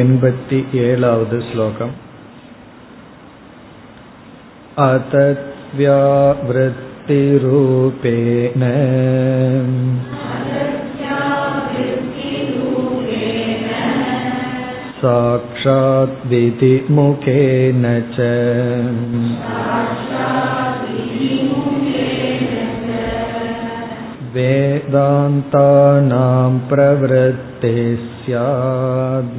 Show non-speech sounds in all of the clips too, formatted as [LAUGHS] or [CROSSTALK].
एण्पति एलावद् श्लोकम् अतद्व्यावृत्तिरूपेण साक्षाद्विधिमुखेन च वेदान्तानां प्रवृत्ते स्यात्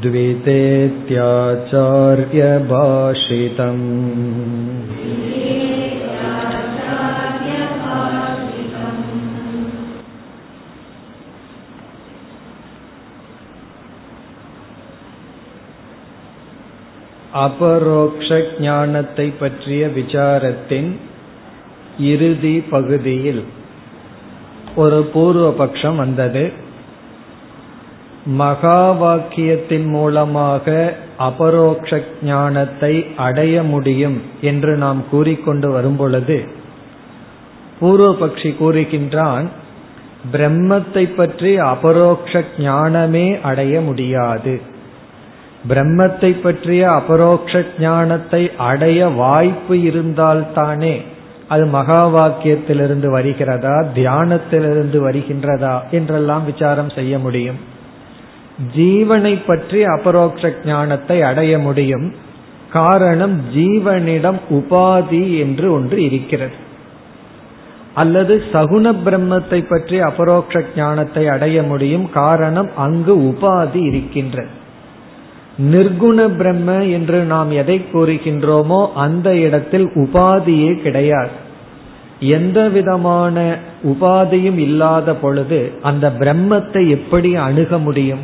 द्वितेत्याचार्यभाषितम् அபரோக்ஷ ஞானத்தை பற்றிய விசாரத்தின் இறுதி பகுதியில் ஒரு பூர்வ பட்சம் வந்தது. மகா வாக்கியத்தின் மூலமாக அபரோக்ஷ ஞானத்தை அடைய முடியும் என்று நாம் கூறிக்கொண்டு வரும்பொழுது பூர்வபக்ஷி கூறுகின்றான் பிரம்மத்தை பற்றி அபரோக்ஷ ஞானமே அடைய முடியாது. பிரம்மத்தை பற்றிய அபரோக்ஷ ஞானத்தை அடைய வாய்ப்பு இருந்தால்தானே அது மகா வாக்கியத்திலிருந்து வருகிறதா தியானத்திலிருந்து வருகின்றதா என்றெல்லாம் விசாரம் செய்ய முடியும். ஜீவனை பற்றி அபரோக்ஷ ஞானத்தை அடைய முடியும். காரணம் ஜீவனிடம் உபாதி என்று ஒன்று இருக்கிறது. அல்லது சகுண பிரம்மத்தை பற்றி அபரோக்ஷ ஞானத்தை அடைய முடியும். காரணம் அங்கு உபாதி இருக்கின்றது. நிர்குண பிரம்ம என்று நாம் எதை கூறுகின்றோமோ அந்த இடத்தில் உபாதியே கிடையாது. எந்த விதமான உபாதியும் இல்லாத பொழுது அந்த பிரம்மத்தை எப்படி அணுக முடியும்?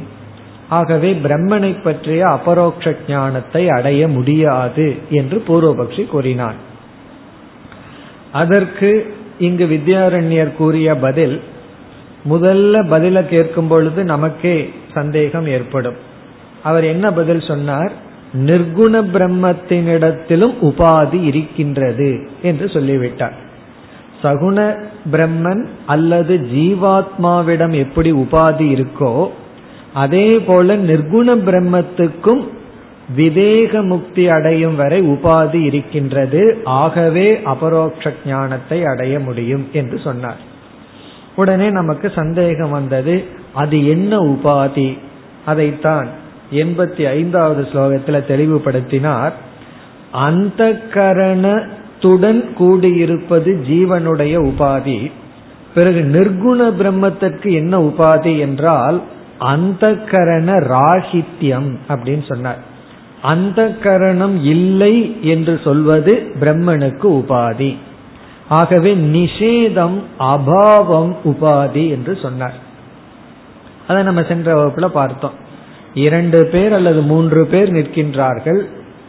ஆகவே பிரம்மனை பற்றிய அபரோக்ஷ ஞானத்தை அடைய முடியாது என்று பூர்வபக்ஷி கூறினான் அதற்கு இங்கு வித்யாரண்யர் கூறிய பதில் முதல்ல பதில கேட்கும் பொழுது நமக்கே சந்தேகம் ஏற்படும். அவர் என்ன பதில் சொன்னார்? நிர்குண பிரம்மத்தினிடத்திலும் உபாதி இருக்கின்றது என்று சொல்லிவிட்டார். சகுண பிரம்மன் அல்லது ஜீவாத்மாவிடம் எப்படி உபாதி இருக்கோ அதே போல நிர்குண பிரம்மத்துக்கும் விதேக முக்தி அடையும் வரை உபாதி இருக்கின்றது. ஆகவே அபரோக்ஷ ஞானத்தை அடைய முடியும் என்று சொன்னார். உடனே நமக்கு சந்தேகம் வந்தது அது என்ன உபாதி? அதைத்தான் எண்பத்தி ஐந்தாவது ஸ்லோகத்துல தெளிவுபடுத்தினார் அந்த கரணத்துடன் கூடியிருப்பது ஜீவனுடைய உபாதி. பிறகு நிர்குண பிரம்மத்திற்கு என்ன உபாதி என்றால் அந்த கரண ராகித்யம் அப்படின்னு சொன்னார். அந்த கரணம் இல்லை என்று சொல்வது பிரம்மனுக்கு உபாதி. ஆகவே நிஷேதம் அபாவம் உபாதி என்று சொன்னார். அதை நம்ம சென்ற வகுப்புல பார்த்தோம். இரண்டு பேர் அல்லது மூன்று பேர் நிற்கின்றார்கள்.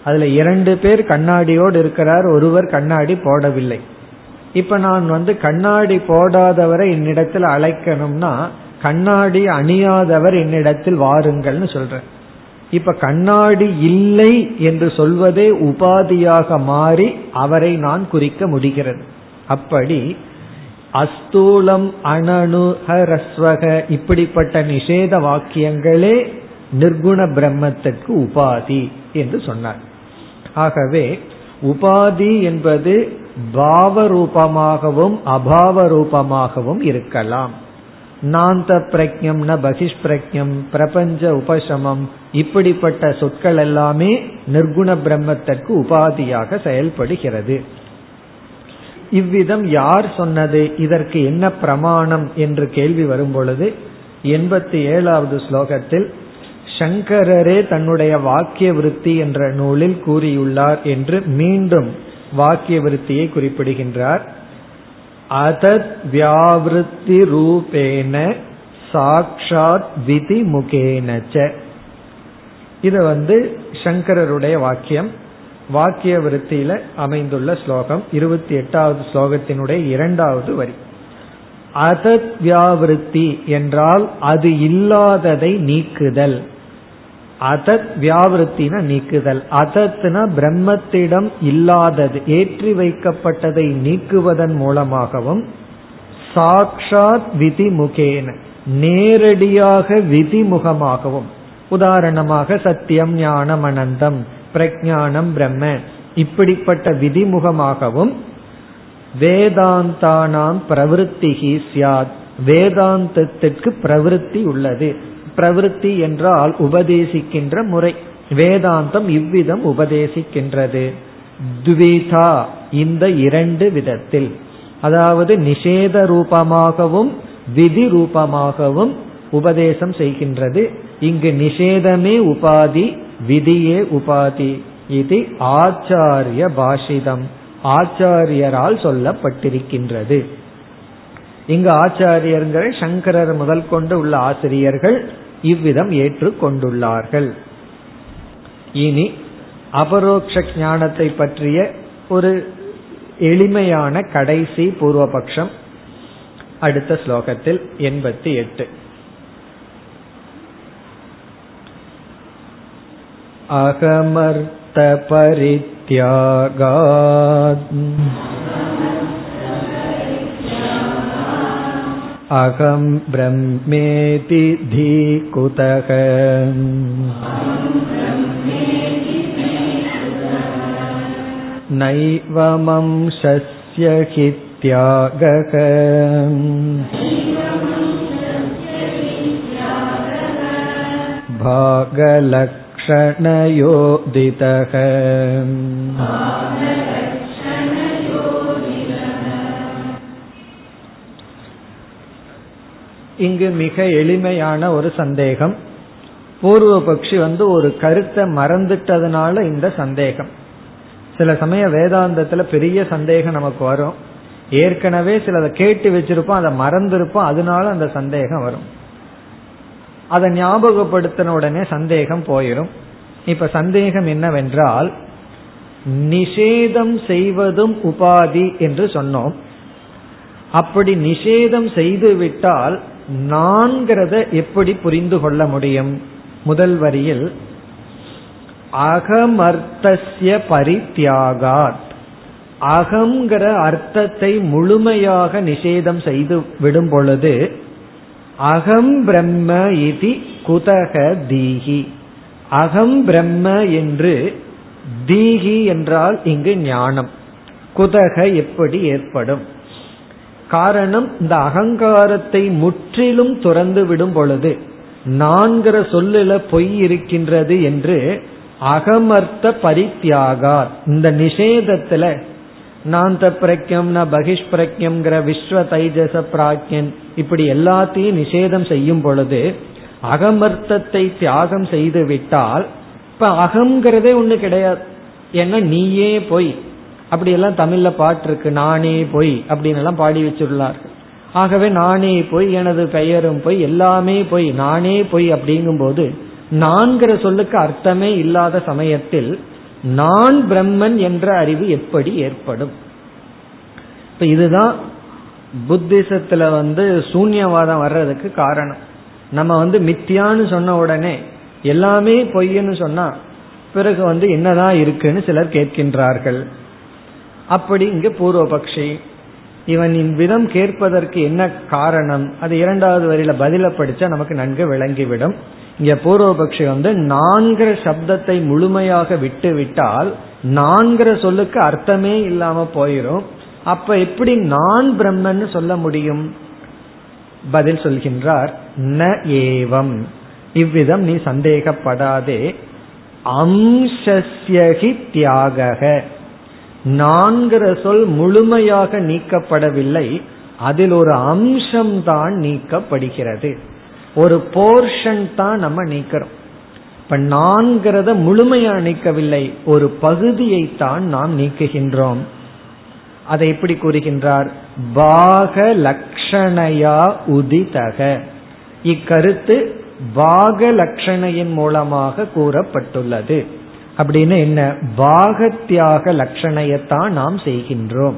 அதுல இரண்டு பேர் கண்ணாடியோடு இருக்கிறார் ஒருவர் கண்ணாடி போடவில்லை. இப்ப நான் வந்து கண்ணாடி போடாதவரை என்னிடத்தில் அழைக்கணும்னா கண்ணாடி அணியாதவர் என்னிடத்தில் வாருங்கள்னு சொல்றேன். இப்ப கண்ணாடி இல்லை என்று சொல்வதே உபாதியாக மாறி அவரை நான் குறிக்க முடிகிறது. அப்படி அஸ்தூலம் அனனு ஹரஸ்வக இப்படிப்பட்ட நிஷேத வாக்கியங்களே நிர்குண பிரம்மத்திற்கு உபாதி என்று சொன்னார். ஆகவே உபாதி என்பது பாவ ரூபமாகவும் அபாவ ரூபமாகவும் இருக்கலாம். நாந்த பிரக்ஞம் ந பகிஷ்பிரக்ஞம் பிரபஞ்ச உபசமம் இப்படிப்பட்ட சொற்கள் எல்லாமே நிர்குண பிரம்மத்திற்கு உபாதியாக செயல்படுகிறது. இவ்விதம் யார் சொன்னது இதற்கு என்ன பிரமாணம் என்று கேள்வி வரும் பொழுது எண்பத்தி ஏழாவது ஸ்லோகத்தில் சங்கரரே தன்னுடைய வாக்கிய விருத்தி என்ற நூலில் கூறியுள்ளார் என்று மீண்டும் வாக்கிய விருத்தியை குறிப்பிடுகின்றார். அதத் வியாவிருத்தி ரூபேன சாக்ஷாத் விதி முகேனச்ச இது வந்து சங்கரருடைய வாக்கியம். வாக்கிய விருத்தியில அமைந்துள்ள ஸ்லோகம். இருபத்தி எட்டாவது ஸ்லோகத்தினுடைய இரண்டாவது வரி. அதத் வியாவிருத்தி என்றால் அது இல்லாததை நீக்குதல். அதத் வியாவிருத்தின நீக்குதல். அதத்னா பிரம்மத்திடம் இல்லாதது ஏற்றி வைக்கப்பட்டதை நீக்குவதன் மூலமாகவும் சாக்ஷாத் விதிமுகேன நேரடியாக விதிமுகமாகவும். உதாரணமாக சத்தியம் ஞானம் அனந்தம் பிரஜானம் பிரம்ம இப்படிப்பட்ட விதிமுகமாகவும் வேதாந்தானாம் பிரவருத்திகி சியாத் வேதாந்தத்திற்கு பிரவருத்தி உள்ளது. பிரவருத்தி என்றால் உபதேசிக்கின்ற முறை. வேதாந்தம் இவ்விதம் உபதேசிக்கின்றது. துவிதா இந்த இரண்டு விதத்தில். அதாவது நிஷேத ரூபமாகவும் விதி ரூபமாகவும் உபதேசம் செய்கின்றது. இங்கு நிஷேதமே உபாதி விதியே உபாதி. இது ஆச்சாரிய பாஷிதம். ஆச்சாரியரால் சொல்லப்பட்டிருக்கின்றது. இங்கு ஆச்சாரியர்கள் சங்கரர் முதல் கொண்டு உள்ள ஆசிரியர்கள் இவ்விதம் ஏற்றுக்கொண்டுள்ளார்கள். இனி அபரோக்ஷ ஞானத்தை பற்றிய ஒரு எளிமையான கடைசி பூர்வபக்ஷம் அடுத்த ஸ்லோகத்தில் எண்பத்தி எட்டு. அகமர்த்த பரித்யாகாத் अहं ब्रह्मेति धीकुतः नैवमंशस्य हि त्यागः भागलक्षणयोदितः இங்கு மிக எளிமையான ஒரு சந்தேகம். பூர்வ பக்ஷி வந்து ஒரு கருத்தை மறந்துட்டதுனால இந்த சந்தேகம். சில சமயம் வேதாந்தத்துல பெரிய சந்தேகம் நமக்கு வரும். ஏற்கனவே சிலதை கேட்டு வச்சிருப்போம் அதை மறந்திருப்போம் அதனால அந்த சந்தேகம் வரும். அதை ஞாபகப்படுத்தின உடனே சந்தேகம் போயிடும் இப்ப சந்தேகம் என்னவென்றால் நிஷேதம் செய்வதும் உபாதி என்று சொன்னோம். அப்படி நிஷேதம் செய்து விட்டால் நான்கிறத எப்படி புரிந்து கொள்ள முடியும்? முதல் வரியில் அகமர்த்தசிய பரித்தியாகாத். அகங்கிற அர்த்தத்தை முழுமையாக நிஷேதம் செய்து விடும் பொழுது அகம் பிரம்ம இதி குதக தீகி அகம் பிரம்ம என்று தீகி என்றால் இங்கு ஞானம். குதக எப்படி ஏற்படும்? காரணம் இந்த அகங்காரத்தை முற்றிலும் துறந்து விடும் பொழுது நான்கிற சொல்லுல பொய் இருக்கின்றது என்று அகமர்த்த பரித்தியாகா இந்த நிஷேதத்துல நாந்த பிரக்யம் ந பகிஷ் பிரக்யம்ங்கிற விஸ்வ தைஜச பிராக்யன் இப்படி எல்லாத்தையும் நிஷேதம் செய்யும் பொழுது அகமர்த்தத்தை தியாகம் செய்து விட்டால் இப்ப அகங்கிறதே ஒண்ணு கிடையாது. ஏன்னா நீயே போய். அப்படி எல்லாம் தமிழ்ல பாட்டு இருக்கு நானே பொய் அப்படின்னு எல்லாம் பாடி வச்சுள்ளார்கள் ஆகவே நானே போய் எனது பெயரும் போய் எல்லாமே பொய் நானே போய் அப்படிங்கும் போது நான்கிற சொல்லுக்கு அர்த்தமே இல்லாத சமயத்தில் நான் பிரம்மன் என்ற அறிவு எப்படி ஏற்படும்? இப்ப இதுதான் புத்திசத்துல வந்து சூன்யவாதம் வர்றதுக்கு காரணம். நம்ம வந்து மித்தியான்னு சொன்ன உடனே எல்லாமே பொய்ன்னு சொன்னா பிறகு வந்து என்னதான் இருக்குன்னு சிலர் கேட்கின்றார்கள். அப்படி இங்கு பூர்வபக்ஷி. இவன் இவ்விதம் கேட்பதற்கு என்ன காரணம்? அது இரண்டாவது வரியில பதில படிச்சா நமக்கு நன்கு விளங்கிவிடும். இங்க பூர்வபக்ஷி வந்து நான்கிற சப்தத்தை முழுமையாக விட்டு விட்டால் நான்கிற சொல்லுக்கு அர்த்தமே இல்லாம போயிரும். அப்ப எப்படி நான் பிரம்மன்னு சொல்ல முடியும்? பதில் சொல்கின்றார் ந ஏவம். இவ்விதம் நீ சந்தேகப்படாதே. அம்சஸ்யகி தியாக நான்கிற சொல் முழுமையாக நீக்கப்படவில்லை. அதில் ஒரு அம்சம் தான் நீக்கப்படுகிறது. ஒரு போர்ஷன் தான் நம்ம நீக்கிறோம். இப்ப நான்கிறத முழுமையா நீக்கவில்லை. ஒரு பகுதியை தான் நாம் நீக்குகின்றோம். அதை எப்படி கூறுகின்றார்? பாக லக்ஷணையா உதிதக. இக்கருத்து பாக லட்சணையின் மூலமாக கூறப்பட்டுள்ளது. அப்படின்னு என்ன? பாகத்தியாக லட்சணையத்தான் நாம் செய்கின்றோம்.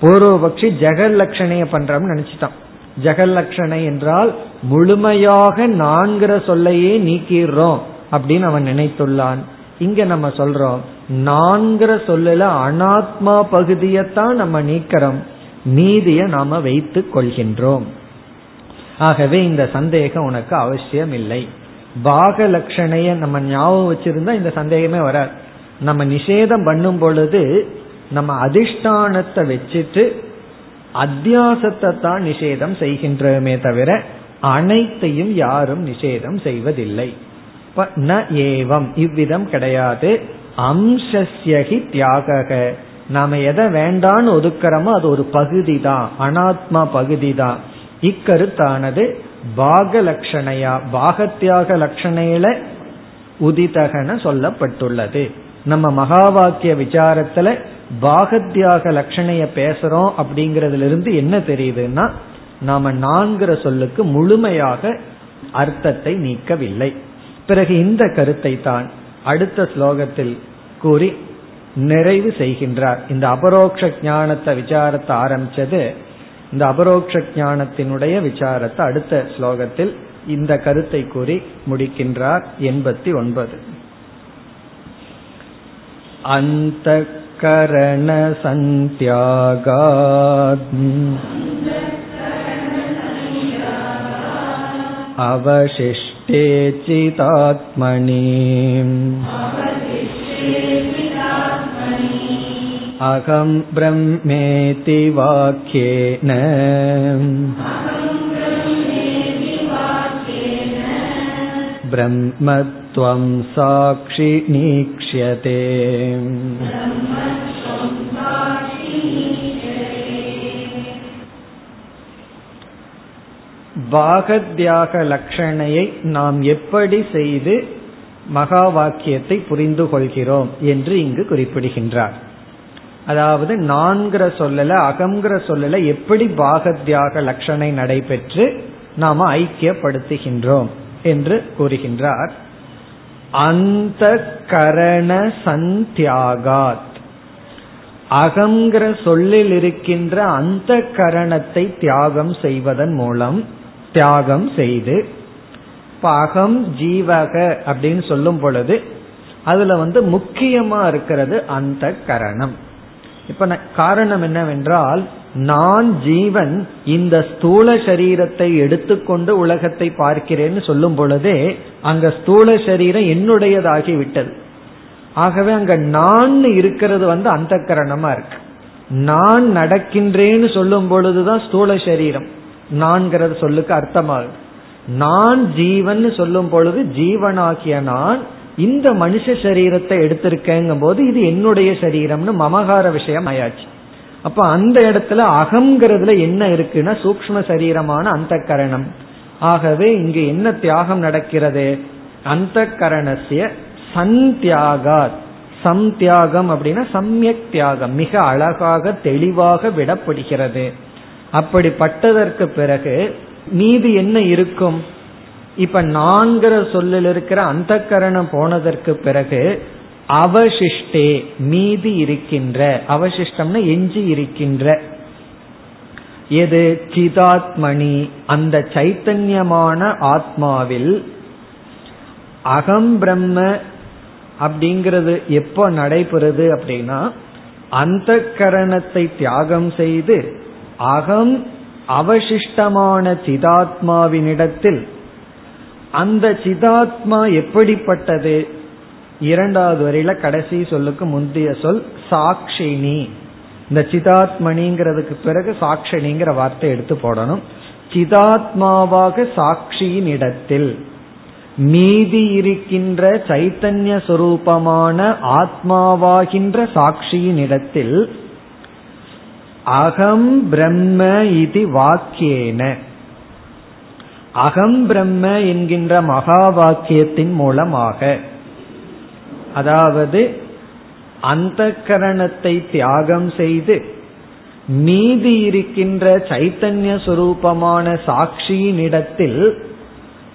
பூர்வபக்ஷி ஜெகல் லட்சணைய பண்றோம்னு நினைச்சிட்டான். ஜெகல் லட்சணை என்றால் முழுமையாக நான்கிற சொல்லையே நீக்கிடுறோம் அப்படின்னு அவன் நினைத்துள்ளான். இங்க நம்ம சொல்றோம் நான்கிற சொல்லல அனாத்மா பகுதியத்தான் நம்ம நீக்கிறோம். நீதியை நாம வைத்துக் கொள்கின்றோம். ஆகவே இந்த சந்தேகம் உனக்கு அவசியம் இல்லை பாக லட்சணைய நம்ம ஞாபகம் வச்சிருந்தா இந்த சந்தேகமே வராது. நம்ம நிஷேதம் பண்ணும் பொழுது நம்ம அதிஷ்டானத்தை வச்சுட்டு அத்தியாசத்தை தான் நிஷேதம் செய்கின்றமே தவிர அனைத்தையும் யாரும் நிஷேதம் செய்வதில்லை. ந ஏவம் இவ்விதம் கிடையாது. அம்சஸ்யகி தியாக நாம எதை வேண்டான்னு ஒதுக்கிறோமோ அது ஒரு பகுதி தான் அனாத்மா பகுதி தான் இக்கருத்தானது பாக லட்சணையா பாகத்தியாக லட்சணையில உதிதகன சொல்லப்பட்டுள்ளது. நம்ம மகா வாக்கிய விசாரத்துல பாகத்தியாக லட்சணைய பேசுறோம் அப்படிங்கறதுல இருந்து என்ன தெரியுதுன்னா நாம நான்கிற சொல்லுக்கு முழுமையாக அர்த்தத்தை நீக்கவில்லை. பிறகு இந்த கருத்தை தான் அடுத்த ஸ்லோகத்தில் கூறி நிறைவு செய்கின்றார். இந்த அபரோக்ஷ ஞானத்தை விசாரத்தை ஆரம்பிச்சது இந்த அபரோக்ஷ ஞானத்தினுடைய விசாரத்தை அடுத்த ஸ்லோகத்தில் இந்த கருத்தை கூறி முடிக்கின்றார் எண்பத்தி ஒன்பது அந்த करणसन्त्यागात् अवशिष्टे चितात्मनि अहं ब्रह्मेति वाक्येन ब्रह्मत्वं साक्षि नीक्ष्यते பாகத்யாக லட்சணையை நாம் எப்படி செய்து மகா வாக்கியத்தை புரிந்து கொள்கிறோம் என்று இங்கு குறிப்பிடுகின்றார் அதாவது நான்கிற சொல்லல அகங்கிற சொல்லல எப்படி பாகத்யாக லட்சணை நடைபெற்று நாம ஐக்கியப்படுத்துகின்றோம் என்று கூறுகின்றார். அந்த கரண சந்தியாகாத். அகங்கிற சொல்லில் இருக்கின்ற அந்த கரணத்தை தியாகம் செய்வதன் மூலம் தியாகம் செய்து அகம் ஜீவக அப்படின்னு சொல்லும் பொழுது அதுல வந்து முக்கியமா இருக்கிறது அந்த கரணம் இப்ப காரணம் என்னவென்றால் நான் ஜீவன் இந்த ஸ்தூல சரீரத்தை எடுத்துக்கொண்டு உலகத்தை பார்க்கிறேன்னு சொல்லும் பொழுதே அங்க ஸ்தூல சரீரம் என்னுடையதாகி விட்டது. ஆகவே அங்க நான் இருக்கிறது வந்து அந்த கரணமா இருக்கு. நான் நடக்கின்றேன்னு சொல்லும் பொழுதுதான் ஸ்தூல சரீரம். நான்கிறது சொல்லுக்கு அர்த்தமாகுது. நான் ஜீவன் சொல்லும் பொழுது ஜீவனாகிய நான் இந்த மனுஷ சரீரத்தை எடுத்திருக்கேங்கும் போது இது என்னுடைய சரீரம்னு மமகார விஷயம் ஆயாச்சு. அப்ப அந்த இடத்துல அகங்கிறதுல என்ன இருக்குன்னா சூக்ம சரீரமான அந்த கரணம் ஆகவே இங்கு என்ன தியாகம் நடக்கிறது? அந்த கரணசிய சந்தியாகாத். சம் தியாகம் அப்படின்னா சமயக் தியாகம். மிக அழகாக தெளிவாக விடப்படுகிறது. அப்படிப்பட்டதற்கு பிறகு மீது என்ன இருக்கும்? இப்ப நான்கிற சொல்லில் இருக்கிற அந்த கரணம் போனதற்கு பிறகு அவசிஷ்டே மீதி இருக்கின்ற அவசிஷ்டம்னா எஞ்சி இருக்கின்ற. எது? சிதாத்மணி அந்த சைத்தன்யமான ஆத்மாவில் அகம் பிரம்ம அப்படிங்கிறது எப்போ நடைபெறுது அப்படின்னா அந்த கரணத்தை தியாகம் செய்து அகம் அவசிஷ்டமான சிதாத்மாவினிடத்தில் அந்த சிதாத்மா எப்படிப்பட்டது? இரண்டாவது வரையில கடைசி சொல்லுக்கு முந்தைய சொல் சாட்சினி இந்த சிதாத்மணிங்கிறதுக்கு பிறகு சாட்சினிங்கிற வார்த்தை எடுத்து போடணும். சிதாத்மாவாக சாட்சியின் இடத்தில் மீதி இருக்கின்ற சைத்தன்ய சுரூபமான ஆத்மாவாகின்ற சாட்சியின் இடத்தில் அகம் பிரம்ம இது வாக்கியேன. அகம் பிரம்ம என்கின்ற மகா வாக்கியத்தின் மூலமாக. அதாவது அந்த கரணத்தை தியாகம் செய்து மீதி இருக்கின்ற சைத்தன்ய சுரூபமான சாட்சியினிடத்தில்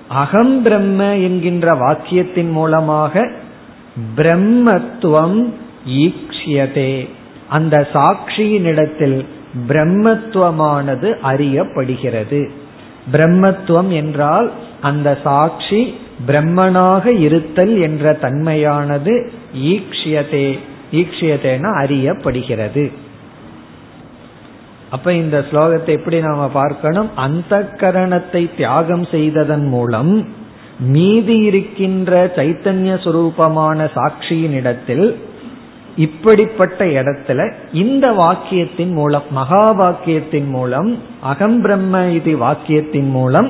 அகம் பிரம்ம என்கின்ற வாக்கியத்தின் மூலமாக பிரம்மத்துவம் ஈக்ஷியதே. அந்த சாட்சியினிடத்தில் பிரம்மத்துவமானது அறியப்படுகிறது. பிரம்மத்துவம் என்றால் அந்த சாட்சி பிரம்மனாக இருத்தல் என்ற தன்மையானது ஈக்ஷியதே ஈக்ஷியதேன அறியப்படுகிறது. அப்ப இந்த ஸ்லோகத்தை எப்படி நாம பார்க்கணும்? அந்த கரணத்தை தியாகம் செய்ததன் மூலம் மீதி இருக்கின்ற சைத்தன்ய சுரூபமான சாட்சியின் இடத்தில் இப்படிப்பட்ட இடத்துல இந்த வாக்கியத்தின் மூலம் மகா வாக்கியத்தின் மூலம் அகம் பிரம்ம இது வாக்கியத்தின் மூலம்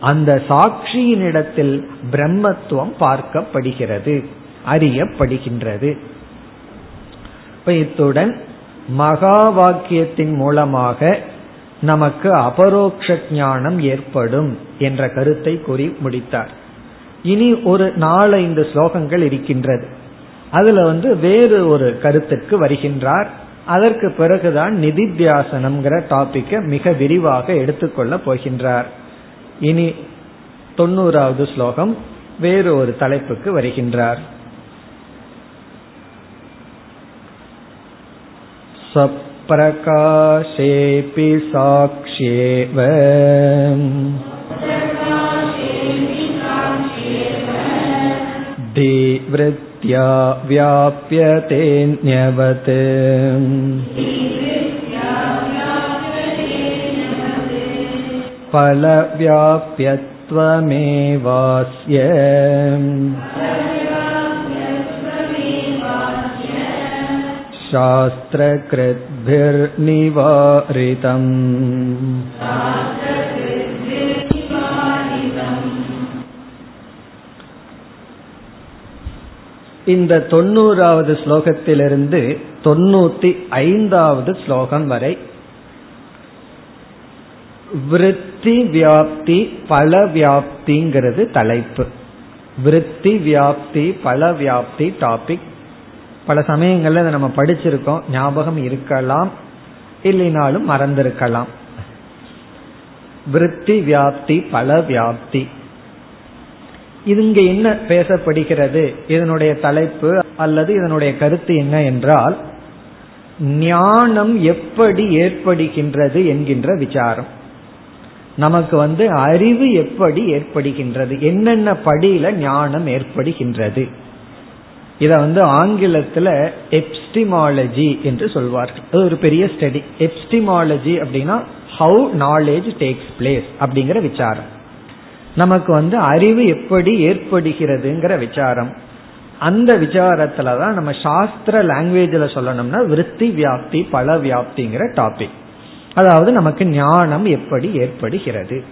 அந்த சாட்சியினிடத்தில் பிரம்மத்துவம் பார்க்கப்படுகிறது அறியப்படுகின்றது. இத்துடன் மகா வாக்கியத்தின் மூலமாக நமக்கு அபரோக்ஷ ஞானம் ஏற்படும் என்ற கருத்தை கூறி முடித்தார். இனி ஒரு நாலைந்து ஸ்லோகங்கள் இருக்கின்றது. அதுல வந்து வேறு ஒரு கருத்துக்கு வருகின்றார் அதற்கு பிறகுதான் நிதித்தியாசனம்ங்கிற டாபிக்கை மிக விரிவாக எடுத்துக்கொள்ள போகின்றார் இனி தொண்ணூறாவது ஸ்லோகம் வேறு ஒரு தலைப்புக்கு வருகின்றார் सप्रकाशेऽपि साक्ष्येव धीवृत्या व्याप्यतेऽन्यवत् फलव्याप्यत्वमेवास्य शास्त्रकृद्भिर्निवारितम् இந்த தொண்ணூறாவது ஸ்லோகத்திலிருந்து தொண்ணூத்தி ஐந்தாவது ஸ்லோகம் வரை விருத்தி வியாப்தி பல வியாப்திங்கிறது தலைப்பு. விருத்தி வியாப்தி பல வியாப்தி டாபிக் பல சமயங்கள்ல நம்ம படிச்சிருக்கோம். ஞாபகம் இருக்கலாம். இல்லைனாலும் மறந்திருக்கலாம். விருத்தி வியாப்தி பல வியாப்தி. இது இங்க என்ன பேசப்படுகிறது? இதனுடைய தலைப்பு அல்லது இதனுடைய கருத்து என்ன என்றால் ஞானம் எப்படி ஏற்படுகின்றது என்கின்ற விசாரம். நமக்கு வந்து அறிவு எப்படி ஏற்படுகின்றது? என்னென்ன படியில ஞானம் ஏற்படுகின்றது? இத வந்து ஆங்கிலத்துல எப்ஸ்டிமாலஜி என்று சொல்வார்கள். அது ஒரு பெரிய ஸ்டடி. எப்ஸ்டிமாலஜி அப்படின்னா ஹவு நாலேஜ் டேக்ஸ் பிளேஸ் அப்படிங்கிற விசாரம். நமக்கு வந்து அறிவு எப்படி ஏற்படுகிறதுங்கிற விசாரம். அந்த விசாரத்துல தான் நம்ம சாஸ்திர லாங்குவேஜ்ல சொல்லணும்னா விருத்தி வியாப்தி பல வியாப்திங்கிற டாபிக் அதாவது நமக்கு ஞானம் எப்படி ஏற்படுகிறது.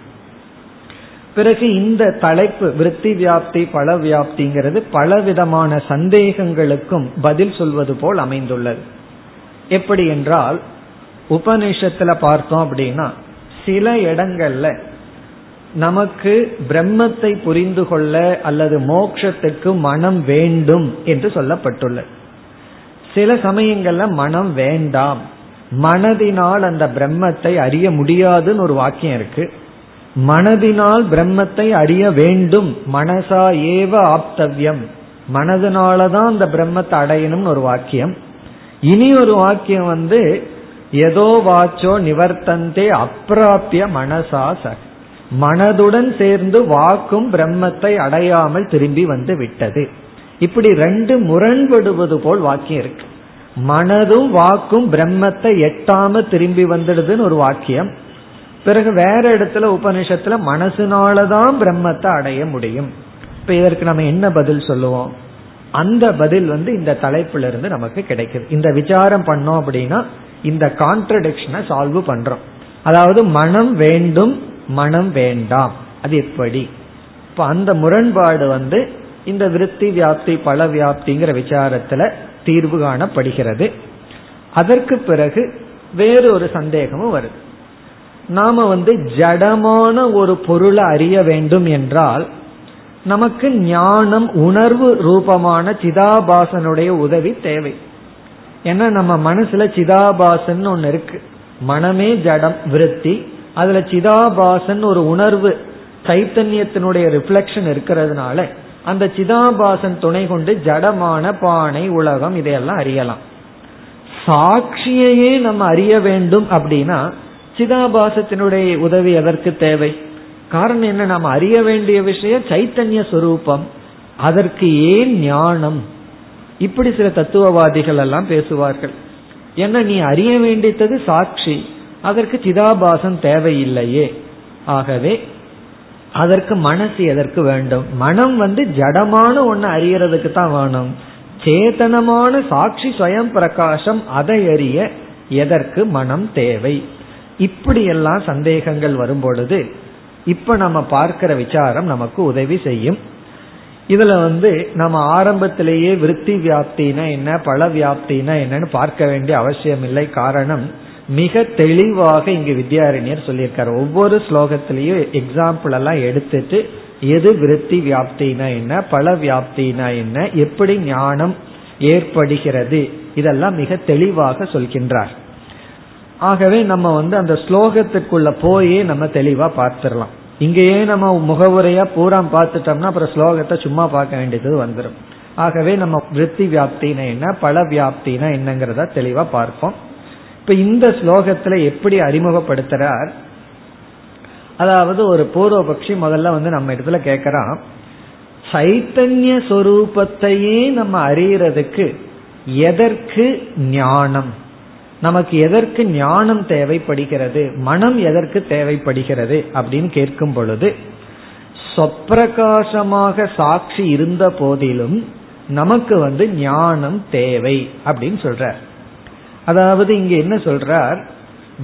பிறகு இந்த தலைப்பு விருத்தி வியாப்தி பல வியாப்திங்கிறது பலவிதமான சந்தேகங்களுக்கும் பதில் சொல்வது போல் அமைந்துள்ளது. எப்படி என்றால் உபநிஷத்துல பார்த்தோம் அப்படின்னா சில இடங்கள்ல நமக்கு பிரம்மத்தை புரிந்து கொள்ள அல்லது மோக்ஷத்துக்கு மனம் வேண்டும் என்று சொல்லப்பட்டுள்ளது. சில சமயங்கள்ல மனம் வேண்டாம். மனதினால் அந்த பிரம்மத்தை அறிய முடியாதுன்னு ஒரு வாக்கியம் இருக்கு. மனதினால் பிரம்மத்தை அறிய வேண்டும். மனசா ஏவ ஆப்தவ்யம். மனதினாலதான் அந்த பிரம்மத்தை அடையணும்னு ஒரு வாக்கியம். இனி ஒரு வாக்கியம் வந்து ஏதோ வாச்சோ நிவர்த்தந்தே அப்பிராப்பிய மனசா ச மனதுடன் சேர்ந்து வாக்கும் பிரம்மத்தை அடையாமல் திரும்பி வந்து விட்டது. இப்படி ரெண்டு முரண்படுவது போல் வாக்கியம் இருக்கு. மனதும் வாக்கும் பிரம்மத்தை எட்டாம திரும்பி வந்துடுதுன்னு ஒரு வாக்கியம். பிறகு வேற இடத்துல உபனிஷத்துல மனசுனாலதான் பிரம்மத்தை அடைய முடியும். இப்ப இதற்கு நம்ம என்ன பதில் சொல்லுவோம்? அந்த பதில் வந்து இந்த தலைப்புல இருந்து நமக்கு கிடைக்குது. இந்த விசாரம் பண்ணோம் அப்படின்னா இந்த கான்ட்ரடிக்ஷனை சால்வ் பண்றோம். அதாவது மனம் வேண்டும் மனம் வேண்டாம். அது எப்படி? இப்ப அந்த முரண்பாடு வந்து இந்த விருத்தி வியாப்தி பல வியாப்திங்கிற விசாரத்துல தீர்வு காணப்படுகிறது. அதற்கு பிறகு வேறு ஒரு சந்தேகமும் வருது. நாம வந்து ஜடமான ஒரு பொருளை அறிய வேண்டும் என்றால் நமக்கு ஞானம் உணர்வு ரூபமான சிதாபாசனுடைய உதவி தேவை. ஏன்னா நம்ம மனசுல சிதாபாசன் ஒன்னு இருக்கு. மனமே ஜடம் விருத்தி அதுல சிதாபாசன் ஒரு உணர்வு சைத்தன்யத்தினுடைய ரிஃப்ளெக்ஷன் இருக்கிறதுனால அந்த சிதாபாசன் துணை கொண்டு ஜடமான பானை உலகம் இதையெல்லாம் அறியலாம். சாட்சியையே நம்ம அறிய வேண்டும் அப்படின்னா சிதாபாசத்தினுடைய உதவி எதற்கு தேவை? காரணம் என்ன? நாம் அறிய வேண்டிய விஷயம் சைத்தன்ய சொரூபம். அதற்கு ஏன் ஞானம்? இப்படி சில தத்துவவாதிகள் எல்லாம் பேசுவார்கள். ஏன்னா நீ அறிய வேண்டித்தது சாட்சி. அதற்கு சிதாபாசம் தேவையில்லையே. ஆகவே அதற்கு மனசு எதற்கு வேண்டும்? மனம் வந்து ஜடமான ஒன்னு அறியறதுக்கு தான் வேணும். சேதனமான சாட்சி சுயம் பிரகாசம் அதை அறிய எதற்கு மனம் தேவை? இப்படியெல்லாம் சந்தேகங்கள் வரும் பொழுது இப்ப நம்ம பார்க்கிற விசாரம் நமக்கு உதவி செய்யும். இதுல வந்து நம்ம ஆரம்பத்திலேயே விருத்தி வியாப்தினா என்ன பல வியாப்தினா என்னன்னு பார்க்க வேண்டிய அவசியம் இல்லை காரணம் மிக தெளிவாக இங்கு வித்யாரண்யர் சொல்லியிருக்காரு. ஒவ்வொரு ஸ்லோகத்திலையும் எக்ஸாம்பிள் எல்லாம் எடுத்துட்டு எது விருத்தி வியாப்தினா என்ன பல வியாப்தினா என்ன எப்படி ஞானம் ஏற்படுகிறது இதெல்லாம் மிக தெளிவாக சொல்கின்றார். ஆகவே நம்ம வந்து அந்த ஸ்லோகத்துக்குள்ள போயே நம்ம தெளிவா பார்த்துடலாம். இங்கேயே நம்ம முகவுரையா பூரா பார்த்துட்டோம்னா அப்புறம் ஸ்லோகத்தை சும்மா பார்க்க வேண்டியது வந்துடும் ஆகவே நம்ம விருத்தி வியாப்தினா என்ன பல வியாப்தினா என்னங்கிறத தெளிவா பார்ப்போம். இப்ப இந்த ஸ்லோகத்துல எப்படி அறிமுகப்படுத்துறார்? அதாவது ஒரு பூர்வபக்ஷி முதல்ல வந்து நம்ம இடத்துல கேட்கறான் சைத்தன்ய சொரூபத்தையே நம்ம அறியறதுக்கு எதற்கு ஞானம்? நமக்கு எதற்கு ஞானம் தேவைப்படுகிறது? மனம் எதற்கு தேவைப்படுகிறது? அப்படின்னு கேட்கும் பொழுது சொப்பிரகாசமாக சாட்சி இருந்த போதிலும் நமக்கு வந்து ஞானம் தேவை அப்படின்னு சொல்றார். அதாவது இங்க என்ன சொல்றார்?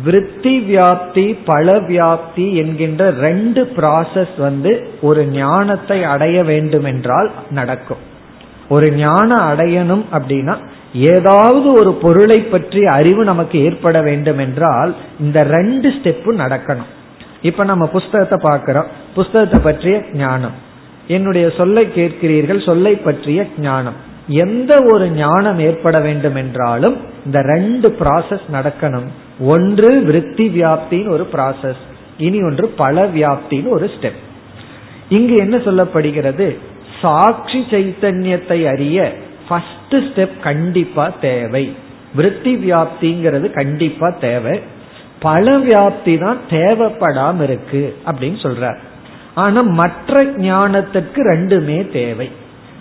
விருத்தி வியாப்தி பல வியாப்தி என்கின்ற ரெண்டு ப்ராசஸ் வந்து ஒரு ஞானத்தை அடைய வேண்டும் என்றால் நடக்கும். ஒரு ஞானம் அடையணும் அப்படின்னா ஏதாவது ஒரு பொருளை பற்றி அறிவு நமக்கு ஏற்பட வேண்டும் என்றால் இந்த ரெண்டு ஸ்டெப்பு நடக்கணும். இப்ப நம்ம புஸ்தகத்தை பார்க்கிறோம். புஸ்தகத்தை பற்றிய ஞானம். என்னுடைய சொல்லை கேட்கிறீர்கள் சொல்லை பற்றிய ஞானம். எந்த ஒரு ஞானம் ஏற்பட வேண்டும் என்றாலும் இந்த ரெண்டு ப்ராசஸ் நடக்கணும். ஒன்று விருத்தி வியாப்தின்னு ஒரு ப்ராசஸ் இனி ஒன்று பல வியாப்தின்னு ஒரு ஸ்டெப் இங்கு என்ன சொல்லப்படுகிறது? சாட்சி சைத்தன்யத்தை அறிய ஃபர்ஸ்ட் ஸ்டெப் கண்டிப்பா தேவை. விருத்தி வியாப்திங்கிறது கண்டிப்பா தேவை. பல வியாப்தி தான் தேவைப்படாம இருக்கு அப்படின்னு சொல்றார். ஆனா மற்ற ஞானத்துக்கு ரெண்டுமே தேவை.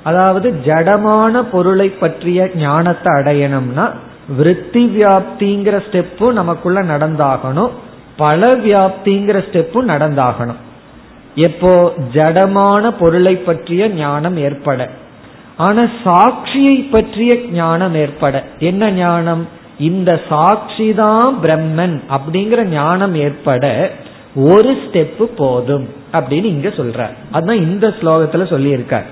அதாவது ஜடமான பொருளை பற்றிய ஞானத்தை அடையணும்னா விருத்தி வியாப்திங்கிற ஸ்டெப்பும் நமக்குள்ள நடந்தாகணும் பல வியாப்திங்கிற ஸ்டெப்பும் நடந்தாகணும். எப்போ ஜடமான பொருளை பற்றிய ஞானம் ஏற்பட. ஆனா சாட்சியை பற்றிய ஞானம் ஏற்பட. என்ன ஞானம்? இந்த சாட்சி தான் பிரம்மன் அப்படிங்கிற ஞானம் ஏற்பட ஒரு ஸ்டெப்பு போதும் அப்படின்னு இங்க சொல்ற அதுதான் இந்த ஸ்லோகத்துல சொல்லியிருக்கார்.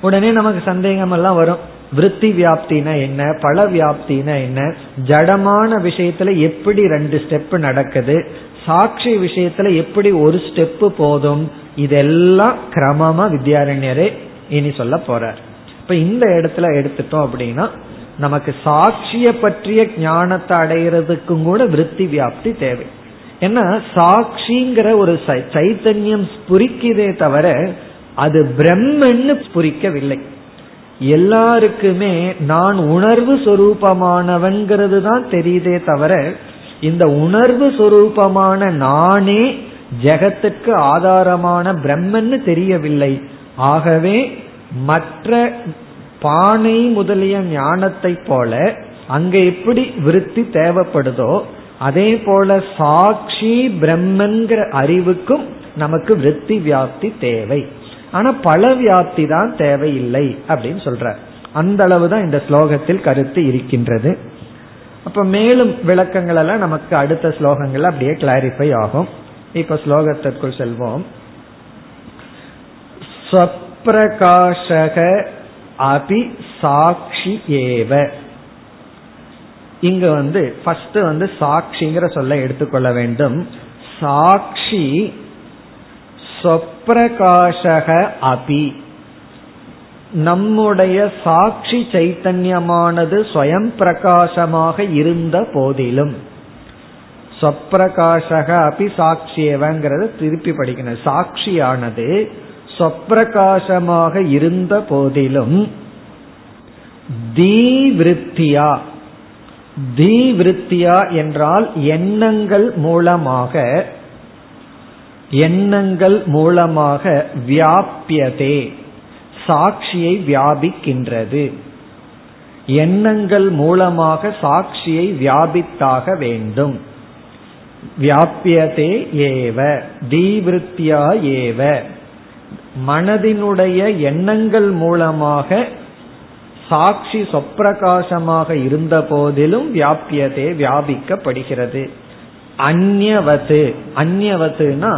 உடனே நமக்கு சந்தேகம் எல்லாம் வரும். விருத்தி வியாப்தினா என்ன? பல வியாப்தினா என்ன? ஜடமான விஷயத்துல எப்படி ரெண்டு ஸ்டெப் நடக்குது? சாட்சி விஷயத்துல எப்படி ஒரு ஸ்டெப் போதும்? இதெல்லாம் கிரமமா வித்யாரண்யரே இனி சொல்ல போறார். இப்ப இந்த இடத்துல எடுத்துட்டோம் அப்படின்னா நமக்கு சாட்சிய பற்றிய ஞானத்தை அடைகிறதுக்கும் கூட விருத்தி வியாப்தி தேவை. ஏன்னா சாட்சிங்கிற ஒரு சைத்தன்யம் புரிக்கிறதே தவிர அது பிரம்மன்னு புரிக்கவில்லை. எல்லாருக்குமே நான் உணர்வு சொரூபமானவன்கிறது தான் தெரியுதே தவிர இந்த உணர்வு சொரூபமான நானே ஜெகத்துக்கு ஆதாரமான பிரம்மன்னு தெரியவில்லை. ஆகவே மற்ற பானை முதலிய ஞானத்தை போல அங்க எப்படி விருத்தி தேவைப்படுதோ அதே போல சாட்சி பிரம்மன்கிற அறிவுக்கும் நமக்கு விருத்தி வியாப்தி தேவை. ஆனா பல வியாப்தி தான் தேவையில்லை அப்படின்னு சொல்ற. அந்த அளவு தான் இந்த ஸ்லோகத்தில் கருத்து இருக்கின்றது. அப்ப மேலும் விளக்கங்கள் எல்லாம் நமக்கு அடுத்த ஸ்லோகங்கள் அப்படியே கிளாரிஃபை ஆகும். இப்ப ஸ்லோகத்திற்குள் செல்வோம். ஸ்வப்பிரகாஷக அபி சாட்சி ஏவ. இங்க வந்து ஃபர்ஸ்ட் வந்து சாட்சிங்கிற சொல்ல எடுத்துக்கொள்ள வேண்டும். சாட்சி சொப்பிரகாஷக அபி. நம்முடைய சாட்சி சைத்தன்யமானது ஸ்வயம் பிரகாசமாக இருந்த போதிலும் சொப்பிரகாஷக அபி சாட்சியவங்கிறத திருப்பி படிக்கணும். சாட்சியானது சொப்பிரகாசமாக இருந்த போதிலும் தீவிருத்தியா தீவிருத்தியா என்றால் எண்ணங்கள் மூலமாக எண்ணங்கள் மூலமாக வியாபியதே. சாட்சியை வியாபிக்கின்றது. எண்ணங்கள் மூலமாக சாட்சியை வியாபித்தாக வேண்டும். வியாபியதே ஏவ தீவிருத்தியா ஏவ. மனதினுடைய எண்ணங்கள் மூலமாக சாட்சி சொப்பிரகாசமாக இருந்த போதிலும் வியாபியதே வியாபிக்கப்படுகிறது. அந்யவது அந்யவதுனா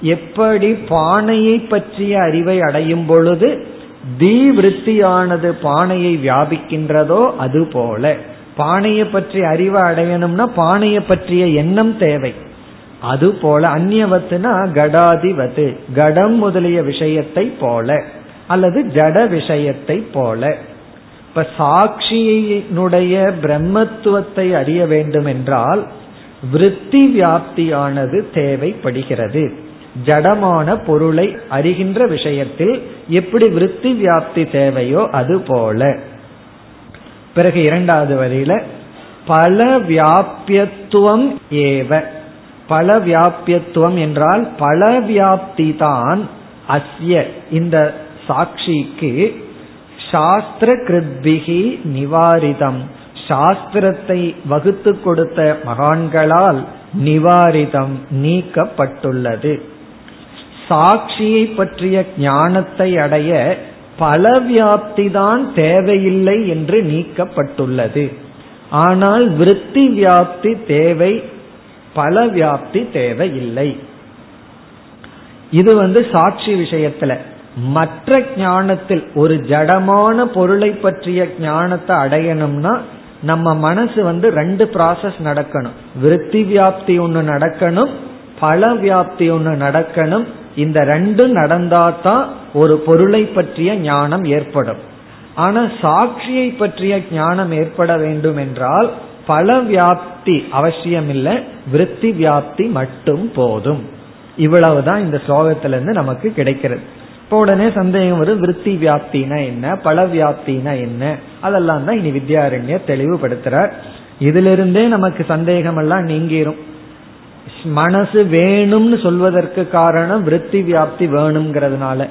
எப்படி பானையை பற்றிய அறிவை அடையும் பொழுது தீவிருத்தியானது பானையை வியாபிக்கின்றதோ அது போல பானையை பற்றி அறிவை அடையணும்னா பானையை பற்றிய எண்ணம் தேவை. அது போல அந்நியவத்துனா கடாதிவத்து கடம் முதலிய விஷயத்தை போல அல்லது ஜட விஷயத்தை போல. இப்ப சாட்சியினுடைய பிரம்மத்துவத்தை அறிய வேண்டும் என்றால் விருத்தி வியாப்தியானது தேவைப்படுகிறது. ஜடமான பொருளை அறிகின்ற விஷயத்தில் எப்படி விருத்தி வியாப்தி தேவையோ அது போல. பிறகு இரண்டாவது வரியில பல வியாபியத்துவம் ஏவ. பல வியாபியத்துவம் என்றால் பல வியாப்தி தான் அஸ்ய. இந்த சாட்சிக்கு சாஸ்திர கிருத்பிகி நிவாரிதம். சாஸ்திரத்தை வகுத்து கொடுத்த மகான்களால் நிவாரிதம் நீக்கப்பட்டுள்ளது. சாட்சியை பற்றிய ஞானத்தை அடைய பல வியாப்தி தான் தேவையில்லை என்று நீக்கப்பட்டுள்ளது. ஆனால் விருத்தி வியாப்தி தேவை பல வியாப்தி தேவையில்லை. இது வந்து சாட்சி விஷயத்துல. மற்ற ஞானத்தில் ஒரு ஜடமான பொருளை பற்றிய ஞானத்தை அடையணும்னா நம்ம மனசு வந்து ரெண்டு ப்ராசஸ் நடக்கணும். விருத்தி வியாப்தி ஒன்று நடக்கணும் பல வியாப்தி ஒன்று நடக்கணும். இந்த ரெண்டும் நடந்தாதான் ஒரு பொருளை பற்றிய ஞானம் ஏற்படும். ஆனா சாட்சியை பற்றிய ஞானம் ஏற்பட வேண்டும் என்றால் பல வியாப்தி அவசியமில்லை விருத்தி வியாப்தி மட்டும் போதும். இவ்வளவுதான் இந்த ஸ்லோகத்திலிருந்து நமக்கு கிடைக்கிறது. இப்போ உடனே சந்தேகம் வரும் விருத்தி வியாப்தினா என்ன? பல வியாப்தினா என்ன? அதெல்லாம் தான் இனி வித்யாரண்யர் தெளிவுபடுத்துறார். இதிலிருந்தே நமக்கு சந்தேகம் எல்லாம் நீங்கிரும். மனசு வேணும்னு சொல்வதற்கு காரணம் விருத்தி வியாப்தி வேணுங்கிறதுனால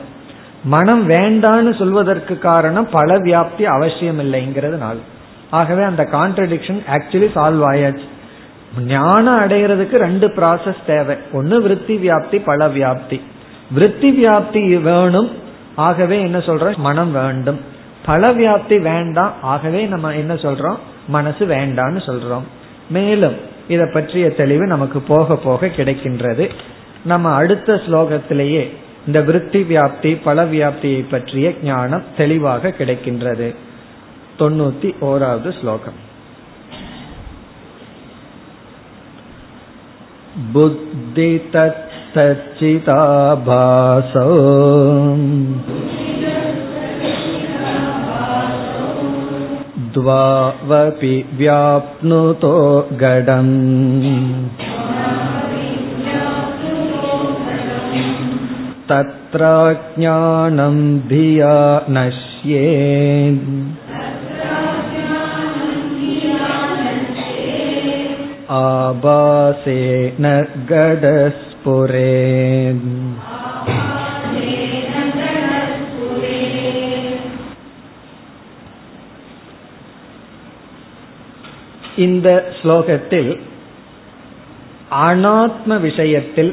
மனம் வேண்டான்னு சொல்வதற்கு காரணம் பல வியாப்தி அவசியம் இல்லைங்கிறதுனால ஆகவே அந்த கான்ட்ரடிக்ஷன் ஆக்சுவலி சால்வ் ஆயாச்சு. ஞானம் அடைகிறதுக்கு ரெண்டு ப்ராசஸ் தேவை. ஒன்னு விருத்தி வியாப்தி பல வியாப்தி. விருத்தி வியாப்தி வேணும். ஆகவே என்ன சொல்ற? மனம் வேண்டும். பல வியாப்தி வேண்டாம் ஆகவே நம்ம என்ன சொல்றோம் மனசு வேண்டான்னு சொல்றோம் மேலும் இதை பற்றிய தெளிவு நமக்கு போக போக கிடைக்கின்றது நம்ம அடுத்த ஸ்லோகத்திலேயே இந்த விருத்தி வியாப்தி பல வியாப்தியை பற்றிய ஞானம் தெளிவாக கிடைக்கின்றது தொண்ணூத்தி ஓராவது ஸ்லோகம் புத்தி तच्चिताभासौ द्वावपि व्याप्नुतो गडम् तत्राज्ञानं धिया नश्ये आभासेन गडस्फुरे இந்த ஸ்லோகத்தில் அனாத்ம விஷயத்தில்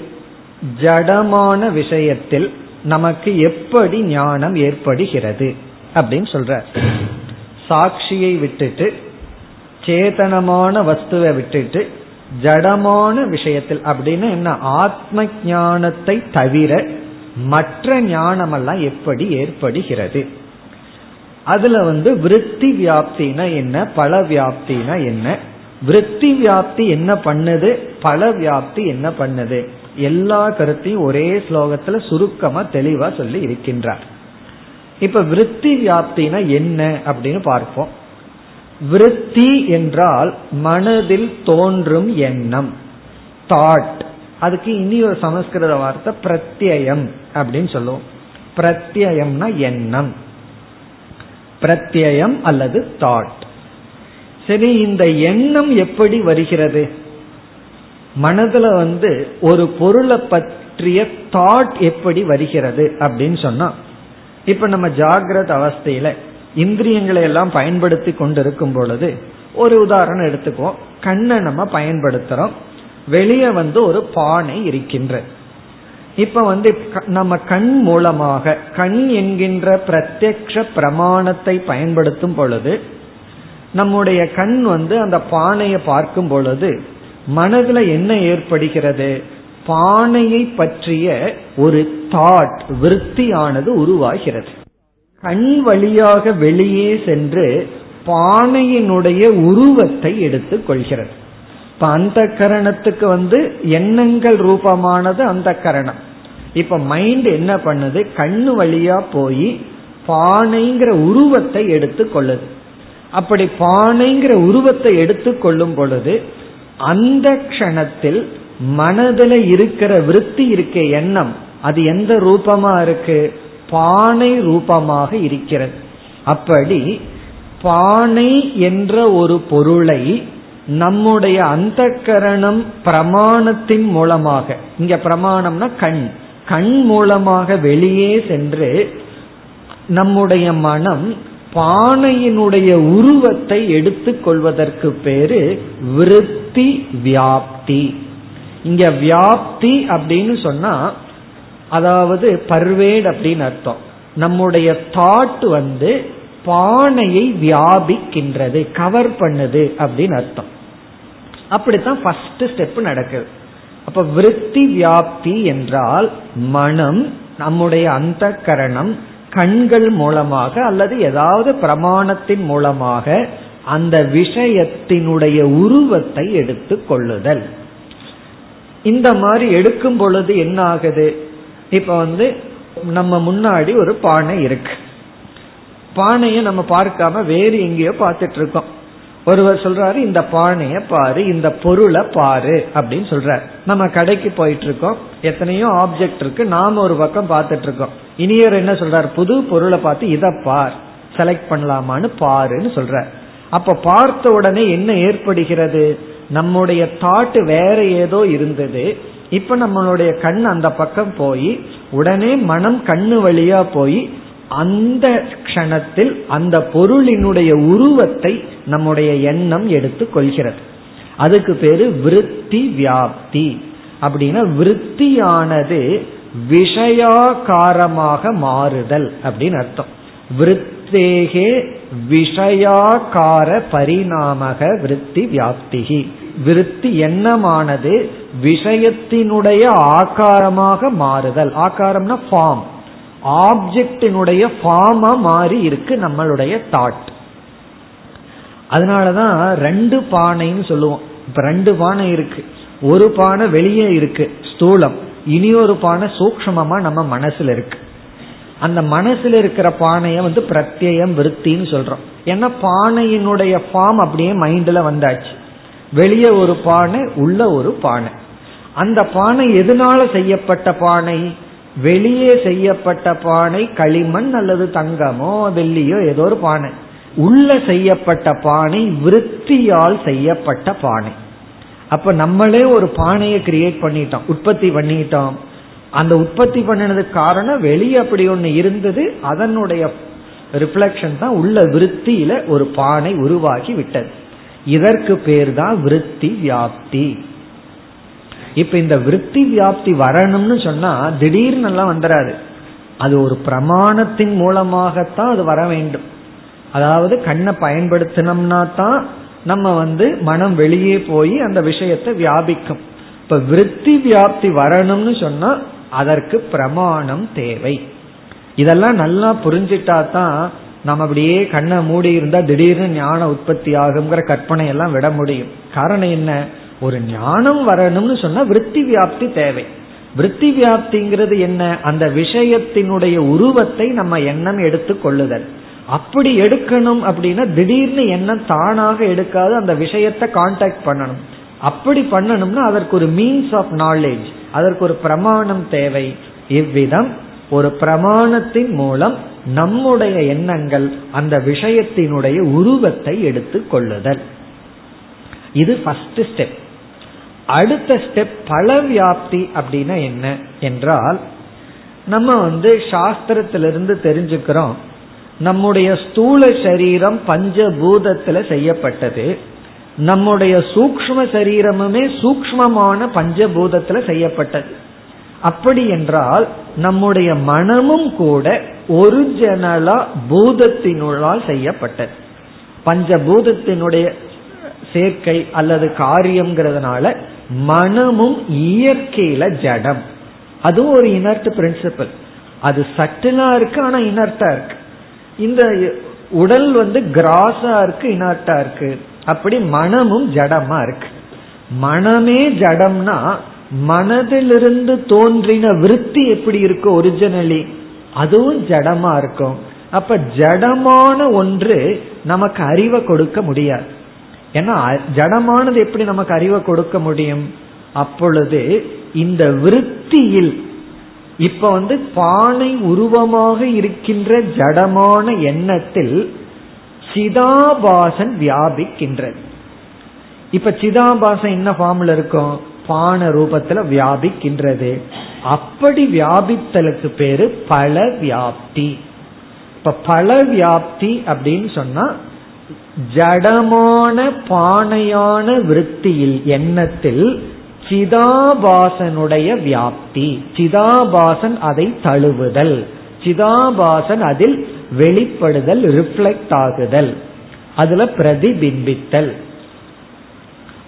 ஜடமான விஷயத்தில் நமக்கு எப்படி ஞானம் ஏற்படுகிறது அப்படின்னு சொல்ற. சாட்சியை விட்டுட்டு சேதனமான வஸ்துவை விட்டுட்டு ஜடமான விஷயத்தில் அப்படின்னு என்ன? ஆத்ம ஞானத்தை தவிர மற்ற ஞானமெல்லாம் எப்படி ஏற்படுகிறது? அதுல வந்து விருத்தி வியாப்தினா என்ன? பல வியாப்தினா என்ன? விருத்தி வியாப்தி என்ன பண்ணுது? பல வியாப்தி என்ன பண்ணுது? எல்லா கருத்தையும் ஒரே ஸ்லோகத்துல சுருக்கமா தெளிவா சொல்லி இருக்கின்றார். இப்ப விருத்தி வியாப்தினா என்ன அப்படின்னு பார்ப்போம். விருத்தி என்றால் மனதில் தோன்றும் எண்ணம் தாட் அதுக்கு இனி ஒரு சமஸ்கிருத வார்த்தை பிரத்யம் அப்படின்னு சொல்லுவோம். பிரத்யம்னா எண்ணம். பிரத்யம் அல்லது தாட் சரி இந்த எண்ணம் எப்படி வருகிறது? மனதுல வந்து ஒரு பொருளை பற்றிய தாட் எப்படி வருகிறது அப்படின்னு சொன்னா இப்ப நம்ம ஜாகிரத அவஸ்தையில இந்திரியங்களை எல்லாம் பயன்படுத்தி கொண்டிருக்கும் பொழுது ஒரு உதாரணம் எடுத்துக்குவோம். கண்ணை நம்ம பயன்படுத்துறோம். வெளியே வந்து ஒரு பானை இருக்கின்றது இப்ப வந்து நம்ம கண் மூலமாக கண் என்கின்ற பிரத்யக்ஷ பிரமாணத்தை பயன்படுத்தும் பொழுது நம்முடைய கண் வந்து அந்த பானையை பார்க்கும் பொழுது மனதுல என்ன ஏற்படுகிறது? பானையை பற்றிய ஒரு தாட் விருத்தியானது உருவாகிறது. கண் வழியாக வெளியே சென்று பானையினுடைய உருவத்தை எடுத்துக் கொள்கிறது. இப்ப அந்த கரணத்துக்கு வந்து எண்ணங்கள் ரூபமானது அந்த கரணம். இப்ப மைண்ட் என்ன பண்ணுது? கண்ணு வழியா போய் பானைங்கிற உருவத்தை எடுத்து கொள்ளுது. அப்படி பானைங்கிற உருவத்தை எடுத்து கொள்ளும் பொழுது அந்த க்ஷணத்தில் மனதில் இருக்கிற விருத்தி இருக்க எண்ணம். அது எந்த ரூபமா இருக்கு? பானை ரூபமாக இருக்கிறது. அப்படி பானை என்ற ஒரு பொருளை நம்முடைய அந்த கரணம் பிரமாணத்தின் மூலமாக. இங்க பிரமாணம்னா கண். கண் மூலமாக வெளியே சென்று நம்முடைய மனம் பானையினுடைய உருவத்தை எடுத்துக்கொள்வதற்கு பேரு விருத்தி வியாப்தி. இங்க வியாப்தி அப்படின்னு சொன்னா அதாவது பர்வேட் அப்படின்னு அர்த்தம். நம்முடைய தாட் வந்து பானையை வியாபிக்கின்றது கவர் பண்ணுது அப்படின்னு அர்த்தம். அப்படித்தான் ஃபர்ஸ்ட் ஸ்டெப் நடக்குது. அப்ப விருத்தி வியாப்தி என்றால் மனம் நம்முடைய அந்த கரணம் கண்கள் மூலமாக அல்லது ஏதாவது பிரமாணத்தின் மூலமாக அந்த விஷயத்தினுடைய உருவத்தை எடுத்து கொள்ளுதல். இந்த மாதிரி எடுக்கும் பொழுது என்ன ஆகுது இப்ப வந்து நம்ம முன்னாடி ஒரு பானை இருக்கு. பானையை நம்ம பார்க்காம வேறு எங்கேயோ பார்த்துட்டு இருக்கோம். ஒருவர் சொல்றாரு இந்த பானைய பாரு இந்த பொருளை பாரு அப்படின்னு சொல்றாரு. நம்ம கடைக்கு போயிட்டு இருக்கோம் எத்தனையோ ஆப்ஜெக்ட் இருக்கு நாம ஒரு பக்கம் பார்த்துட்டு இருக்கோம் இனியர் என்ன சொல்றாரு புது பொருளை பார்த்து இதை பார் செலக்ட் பண்ணலாமான்னு பாருன்னு சொல்ற அப்ப பார்த்த உடனே என்ன ஏற்படுகிறது? நம்முடைய தாட் வேற ஏதோ இருந்தது. இப்ப நம்மளுடைய கண் அந்த பக்கம் போய் உடனே மனம் கண்ணு வழியா போய் அந்த க்ஷணத்தில் அந்த பொருளினுடைய உருவத்தை நம்முடைய எண்ணம் எடுத்து கொள்கிறது. அதுக்கு பேரு விருத்தி வியாப்தி. அப்படின்னா விருத்தியானது விஷயாகாரமாக மாறுதல் அப்படின்னு அர்த்தம். விருத்தேகே விஷயாகார பரிணாமக விருத்தி வியாப்திகி விருத்தி எண்ணமானது விஷயத்தினுடைய ஆகாரமாக மாறுதல். ஆகாரம்னா ஃபார்ம் ஆப்ஜெக்டினுடைய ஃபார்மா மாறி இருக்கு நம்மளுடைய தாட் அதனாலதான் ரெண்டு பானைன்னு சொல்லுவோம். இப்ப ரெண்டு பானை இருக்கு. ஒரு பானை வெளியே இருக்கு ஸ்தூலம். இனி ஒரு பானை சூக்மமா நம்ம மனசுல இருக்கு. அந்த மனசுல இருக்கிற பானைய வந்து பிரத்யம் விருத்தின்னு சொல்றோம். ஏன்னா பானையினுடைய ஃபார்ம் அப்படியே மைண்ட்ல வந்தாச்சு. வெளியே ஒரு பானை உள்ள ஒரு பானை. அந்த பானை எதனால செய்யப்பட்ட பானை? வெளியே செய்யப்பட்ட பானை களிமண் அல்லது தங்கமோ வெள்ளியோ ஏதோ ஒரு பானை. உள்ள செய்யப்பட்ட பானை விருத்தியால் செய்யப்பட்ட பானை. அப்ப நம்மளே ஒரு பானையை கிரியேட் பண்ணிட்டோம் உற்பத்தி பண்ணிட்டோம். அந்த உற்பத்தி பண்ணினதுக்கு காரணம் வெளியே அப்படி ஒன்று இருந்தது அதனுடைய ரிஃப்ளெக்ஷன் தான் உள்ள விருத்தியில ஒரு பானை உருவாகி விட்டது. இதற்கு பேர் தான் விருத்தி வியாப்தி. இப்ப இந்த விருத்தி வியாப்தி வரணும்னு சொன்னா திடீர்னு எல்லாம் வந்துடாது அது ஒரு பிரமாணத்தின் மூலமாகத்தான் அது வர வேண்டும். அதாவது கண்ணை பயன்படுத்தினோம்னா தான் நம்ம வந்து மனம் வெளியே போய் அந்த விஷயத்தை வியாபிக்கும். இப்ப விருத்தி வியாப்தி வரணும்னு சொன்னா அதற்கு பிரமாணம் தேவை. இதெல்லாம் நல்லா புரிஞ்சிட்டா தான் நம்ம அப்படியே கண்ணை மூடி இருந்தா திடீர்னு ஞான உற்பத்தி ஆகுங்கிற கற்பனை எல்லாம் விட முடியும். காரணம் என்ன? ஒரு ஞானம் வரணும்னு சொன்னா விற்பி வியாப்தி தேவை. விற்பி வியாப்திங்கிறது என்ன? அந்த விஷயத்தினுடைய உருவத்தை நம்ம எண்ணம் எடுத்து கொள்ளுதல். அப்படி எடுக்கணும் அப்படின்னா திடீர்னு எண்ணம் தானாக எடுக்காது அந்த விஷயத்தை கான்டாக்ட் பண்ணணும். அப்படி பண்ணணும்னா அதற்கு ஒரு மீன்ஸ் ஆஃப் நாலேஜ் அதற்கு ஒரு பிரமாணம் தேவை. இவ்விதம் ஒரு பிரமாணத்தின் மூலம் நம்முடைய எண்ணங்கள் அந்த விஷயத்தினுடைய உருவத்தை எடுத்து கொள்ளுதல். இது ஃபர்ஸ்ட் ஸ்டெப் அடுத்த ஸ்டெப் பல வியாப்தி அப்படின்னா என்ன என்றால் நம்ம வந்து சாஸ்திரத்திலிருந்து தெரிஞ்சுக்கிறோம் நம்முடைய ஸ்தூல சரீரம் பஞ்சபூதத்துல செய்யப்பட்டது நம்முடைய சூக்ம சரீரமுமே சூக்மமான பஞ்சபூதத்துல செய்யப்பட்டது. அப்படி என்றால் நம்முடைய மனமும் கூட ஒரிஜினலா பூதத்தினுள்ளால் செய்யப்பட்டது. பஞ்சபூதத்தினுடைய சேர்க்கை அல்லது காரியம்ங்கிறதுனால மனமும் இயற்கையில ஜடம். அதுவும் ஒரு இனர்ட் பிரின்சிபல் அது சட்டிலா இருக்கு ஆனா இனர்ட்டா இருக்கு. இந்த உடல் வந்து கிராஸா இருக்கு இனர்ட்டா இருக்கு. அப்படி மனமும் ஜடமா இருக்கு. மனமே ஜடம்னா மனதிலிருந்து தோன்றின விருத்தி எப்படி இருக்கு ஒரிஜினலி அதுவும் ஜடமா இருக்கும். அப்ப ஜடமான ஒன்று நமக்கு அறிவை கொடுக்க முடியாது. ஏன்னா ஜடமானது எப்படி நமக்கு அறிவை கொடுக்க முடியும்? அப்பொழுது இந்த விருத்தியில் இப்ப வந்து பானை உருவமாக இருக்கின்ற ஜடமான எண்ணத்தில் சிதாபாசன் வியாபிக்கின்றது. இப்ப சிதாபாசன் என்ன ஃபார்ம்ல இருக்கும்? பான ரூபத்துல வியாபிக்கின்றது. அப்படி வியாபித்தலுக்கு பேரு பல வியாப்தி. இப்ப பல வியாப்தி அப்படின்னு சொன்னா ஜடமான பானையான விருத்தியில் எண்ணத்தில் சிதாபாசனுடைய வியாப்தி. சிதாபாசன் அதை தழுவுதல். சிதாபாசன் அதில் வெளிப்படுதல் ரிஃப்ளெக்ட் ஆகுதல். அதுல பிரதிபிம்பித்தல்.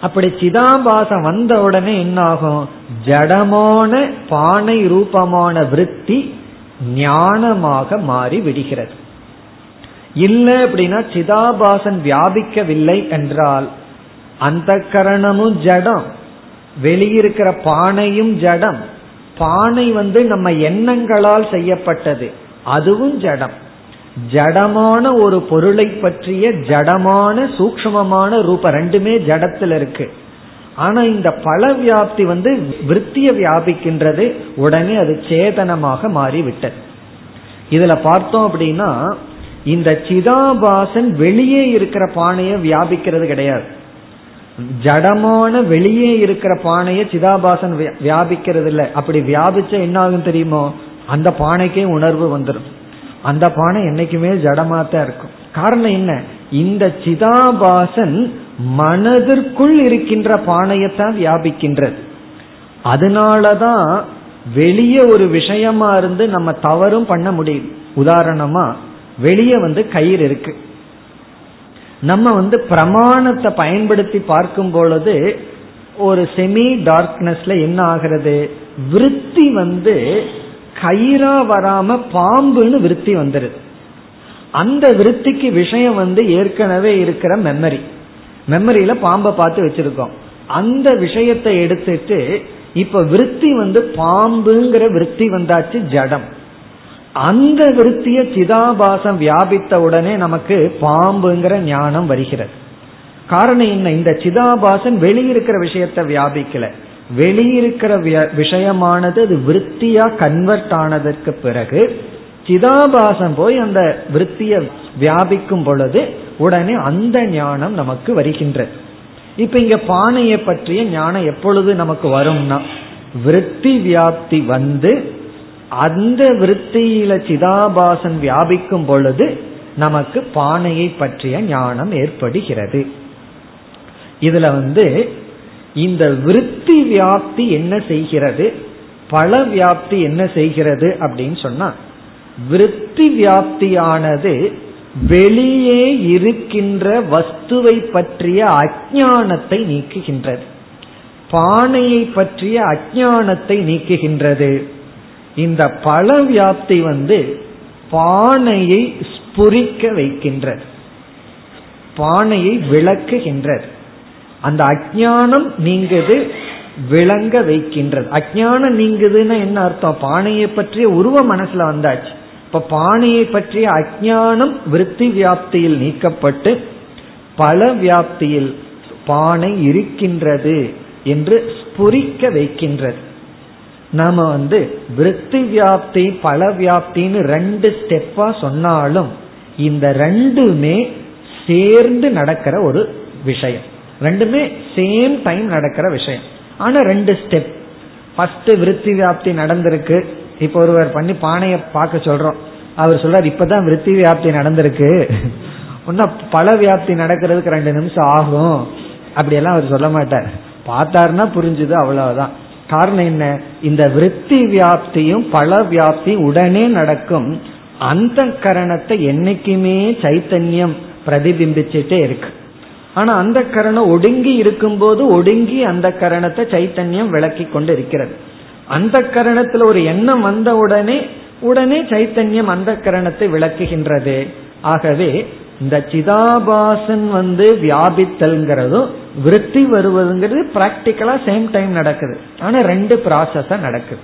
அப்படி சிதாபாசம் வந்த உடனே என்ன ஆகும் ஜடமான பானை ரூபமான விருத்தி ஞானமாக மாறி விடுகிறது. இல்லை அப்படின்னா சிதாபாசன் வியாபிக்கவில்லை என்றால் அந்த கரணமும் ஜடம் வெளியிருக்கிற பானையும் ஜடம். பானை வந்து நம்ம எண்ணங்களால் செய்யப்பட்டது அதுவும் ஜடம். ஜடமான ஒரு பொருளை பற்றிய ஜடமான சூக்மமான ரூபம் ரெண்டுமே ஜடத்தில் இருக்கு. ஆனா இந்த பல வியாப்தி வந்து விற்த்திய வியாபிக்கின்றது உடனே அது சேதனமாக மாறிவிட்டது. இதுல பார்த்தோம் அப்படின்னா இந்த சிதாபாசன் வெளியே இருக்கிற பானையை வியாபிக்கிறது கிடையாது. ஜடமான வெளியே இருக்கிற பானையை சிதாபாசன் வியாபிக்கிறது இல்லை. அப்படி வியாபிச்ச என்ன ஆகும் தெரியுமோ? அந்த பானைக்கே உணர்வு வந்துடும் அந்த பானை என்னைக்குமே தான் இருக்கும். காரணம் என்ன? இந்த சிதாபாசன் மனதிற்குள் இருக்கின்ற பானையத்தான் வியாபிக்கின்றது. அதனாலதான் வெளியே ஒரு விஷயமா இருந்து நம்ம தவறும் பண்ண முடியும். உதாரணமா வெளியே வந்து கயிறு இருக்கு. நம்ம வந்து பிரமாணத்தை பயன்படுத்தி பார்க்கும் பொழுது ஒரு செமி டார்க்னஸ்ல என்ன ஆகிறது? விருத்தி வந்து கயிறா வராம பாம்புன்னு விருத்தி வந்துருது. அந்த விருத்திக்கு விஷயம் வந்து ஏற்கனவே இருக்கிற மெமரி மெமரியில பாம்பை பார்த்து வச்சிருக்கோம். அந்த விஷயத்தை எடுத்துட்டு இப்ப விருத்தி வந்து பாம்புங்கிற விருத்தி வந்தாச்சு ஜடம். அந்த விருத்திய சிதாபாசம் வியாபித்த உடனே நமக்கு பாம்புங்கிற ஞானம் வருகிறது. காரணம் என்ன? இந்த சிதாபாசன் வெளியிருக்கிற விஷயத்தை வியாபிக்கல. வெளியிருக்கிற விஷயமானது அது விருத்தியா கன்வெர்ட் ஆனதற்கு பிறகு சிதாபாசம் போய் அந்த விருத்திய வியாபிக்கும் பொழுது உடனே அந்த ஞானம் நமக்கு வருகின்றது. இப்ப இங்க பானையை பற்றிய ஞானம் எப்பொழுது நமக்கு வரும்னா விருத்தி வியாப்தி வந்து அந்த விற்த்தியில சிதாபாசன் வியாபிக்கும் பொழுது நமக்கு பானையை பற்றிய ஞானம் ஏற்படுகிறது. இதுல வந்து இந்த விருத்தி வியாப்தி என்ன செய்கிறது பல வியாப்தி என்ன செய்கிறது அப்படின்னு சொன்னா விருத்தி வியாப்தியானது வெளியே இருக்கின்ற வஸ்துவை பற்றிய அஜானத்தை நீக்குகின்றது. பானையை பற்றிய அஜானத்தை நீக்குகின்றது. இந்த பல வியாப்தி வந்து பானையை ஸ்புரிக்க வைக்கின்றது. பானையை விளக்குகின்றது. அந்த அஜானம் நீங்குது விளங்க வைக்கின்றது. அஜானம் நீங்குதுன்னா என்ன அர்த்தம்? பானையை பற்றிய உருவ மனசுல வந்தாச்சு. இப்ப பானையை பற்றிய அஜானம் விருத்தி வியாப்தியில் நீக்கப்பட்டு பல வியாப்தியில் பானை இருக்கின்றது என்று ஸ்புரிக்க வைக்கின்றது. நாம வந்து விருத்தி வியாப்தி பல வியாப்தின்னு ரெண்டு ஸ்டெப்பா சொன்னாலும் இந்த ரெண்டுமே சேர்ந்து நடக்கிற ஒரு விஷயம். ரெண்டுமே சேம் டைம் நடக்கிற விஷயம். ஆனா ரெண்டு ஸ்டெப் ஃபர்ஸ்ட் விருத்தி வியாப்தி நடந்திருக்கு. இப்ப ஒருவர் பண்ணி பானைய பார்க்க சொல்றோம். அவர் சொல்றாரு இப்பதான் விருத்தி வியாப்தி நடந்திருக்கு. [LAUGHS] இன்னும் பல வியாப்தி நடக்கிறதுக்கு ரெண்டு நிமிஷம் ஆகும். அப்படியெல்லாம் அவர் சொல்ல மாட்டார். பார்த்தாருன்னா புரிஞ்சுது அவ்வளவுதான். காரணம் என்ன? இந்த விருத்தி வியாப்தியும் பல வியாப்தி உடனே நடக்கும். அந்த கரணத்தை என்னைக்குமே சைத்தன்யம் பிரதிபிம்பிச்சுட்டே இருக்கு. ஆனா அந்த கரணம் ஒடுங்கி இருக்கும்போது ஒடுங்கி அந்த கரணத்தை சைத்தன்யம் விளக்கி கொண்டு இருக்கிறது அந்த கரணத்துல ஒரு எண்ணம் வந்த உடனே உடனே சைத்தன்யம் அந்த கரணத்தை விளக்குகின்றது. ஆகவே இந்த சிதாபாசன் வந்து வியாபித்தல்ங்கிறதும் விருத்தி வருவதுங்கிறது பிராக்டிக்கலா சேம் டைம் நடக்குது. ஆனா ரெண்டு ப்ராசஸா நடக்குது.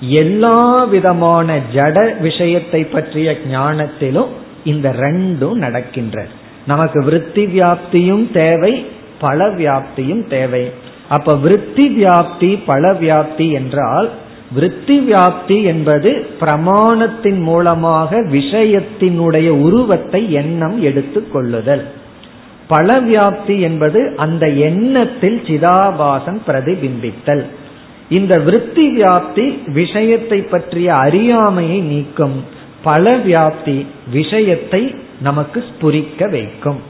எல்லா விதமான ஜட விஷயத்தை பற்றிய ஞானத்திலும் இந்த ரெண்டும் நடக்கின்றது நமக்கு விருத்தி வியாப்தியும் தேவை பல வியாப்தியும் தேவை. அப்ப விருத்தி வியாப்தி பல வியாப்தி என்றால் விருத்தி வியாப்தி என்பது பிரமாணத்தின் மூலமாக விஷயத்தினுடைய உருவத்தை எண்ணம் எடுத்துக் கொள்ளுதல். பல வியாப்தி என்பது அந்த எண்ணத்தில் சிதாபாசன் பிரதிபிம்பித்தல். இந்த விருத்தி வியாப்தி விஷயத்தை பற்றிய அறியாமையை நீக்கும். பல வியாப்தி விஷயத்தை நமக்கு ஸ்புரிக்க வைக்கும்.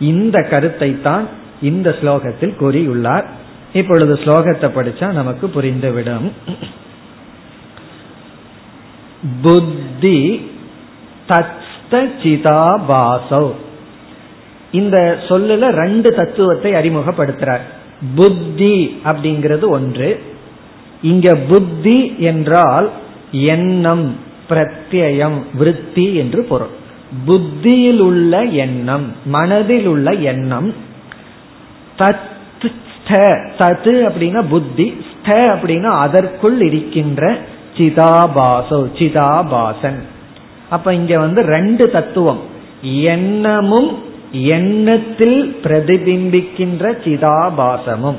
இந்த கருத்தை தான் இந்த ஸ்லோகத்தில் கூறியுள்ளார். இப்பொழுது ஸ்லோகத்தை படிச்சா நமக்கு புரிந்துவிடும். புத்தி தத்ஸ்த சிதாபாசௌ. இந்த சொல்லுல ரெண்டு தத்துவத்தை அறிமுகப்படுத்துறார். புத்தி அப்படிங்கிறது ஒன்று. இங்க புத்தி என்றால் எண்ணம் பிரத்யம் விருத்தி என்று பொருள். புத்தியில் உள்ள எண்ணம் மனதில் உள்ள எண்ணம் தத்து அப்படின்னா புத்தி ஸ்த அப்படின்னா அதற்குள் இருக்கின்ற சிதாபாசோ சிதாபாசன். அப்ப இங்க வந்து ரெண்டு தத்துவம். எண்ணமும் எண்ணத்தில் பிரதிபிம்பிக்கின்ற சிதாபாசமும்.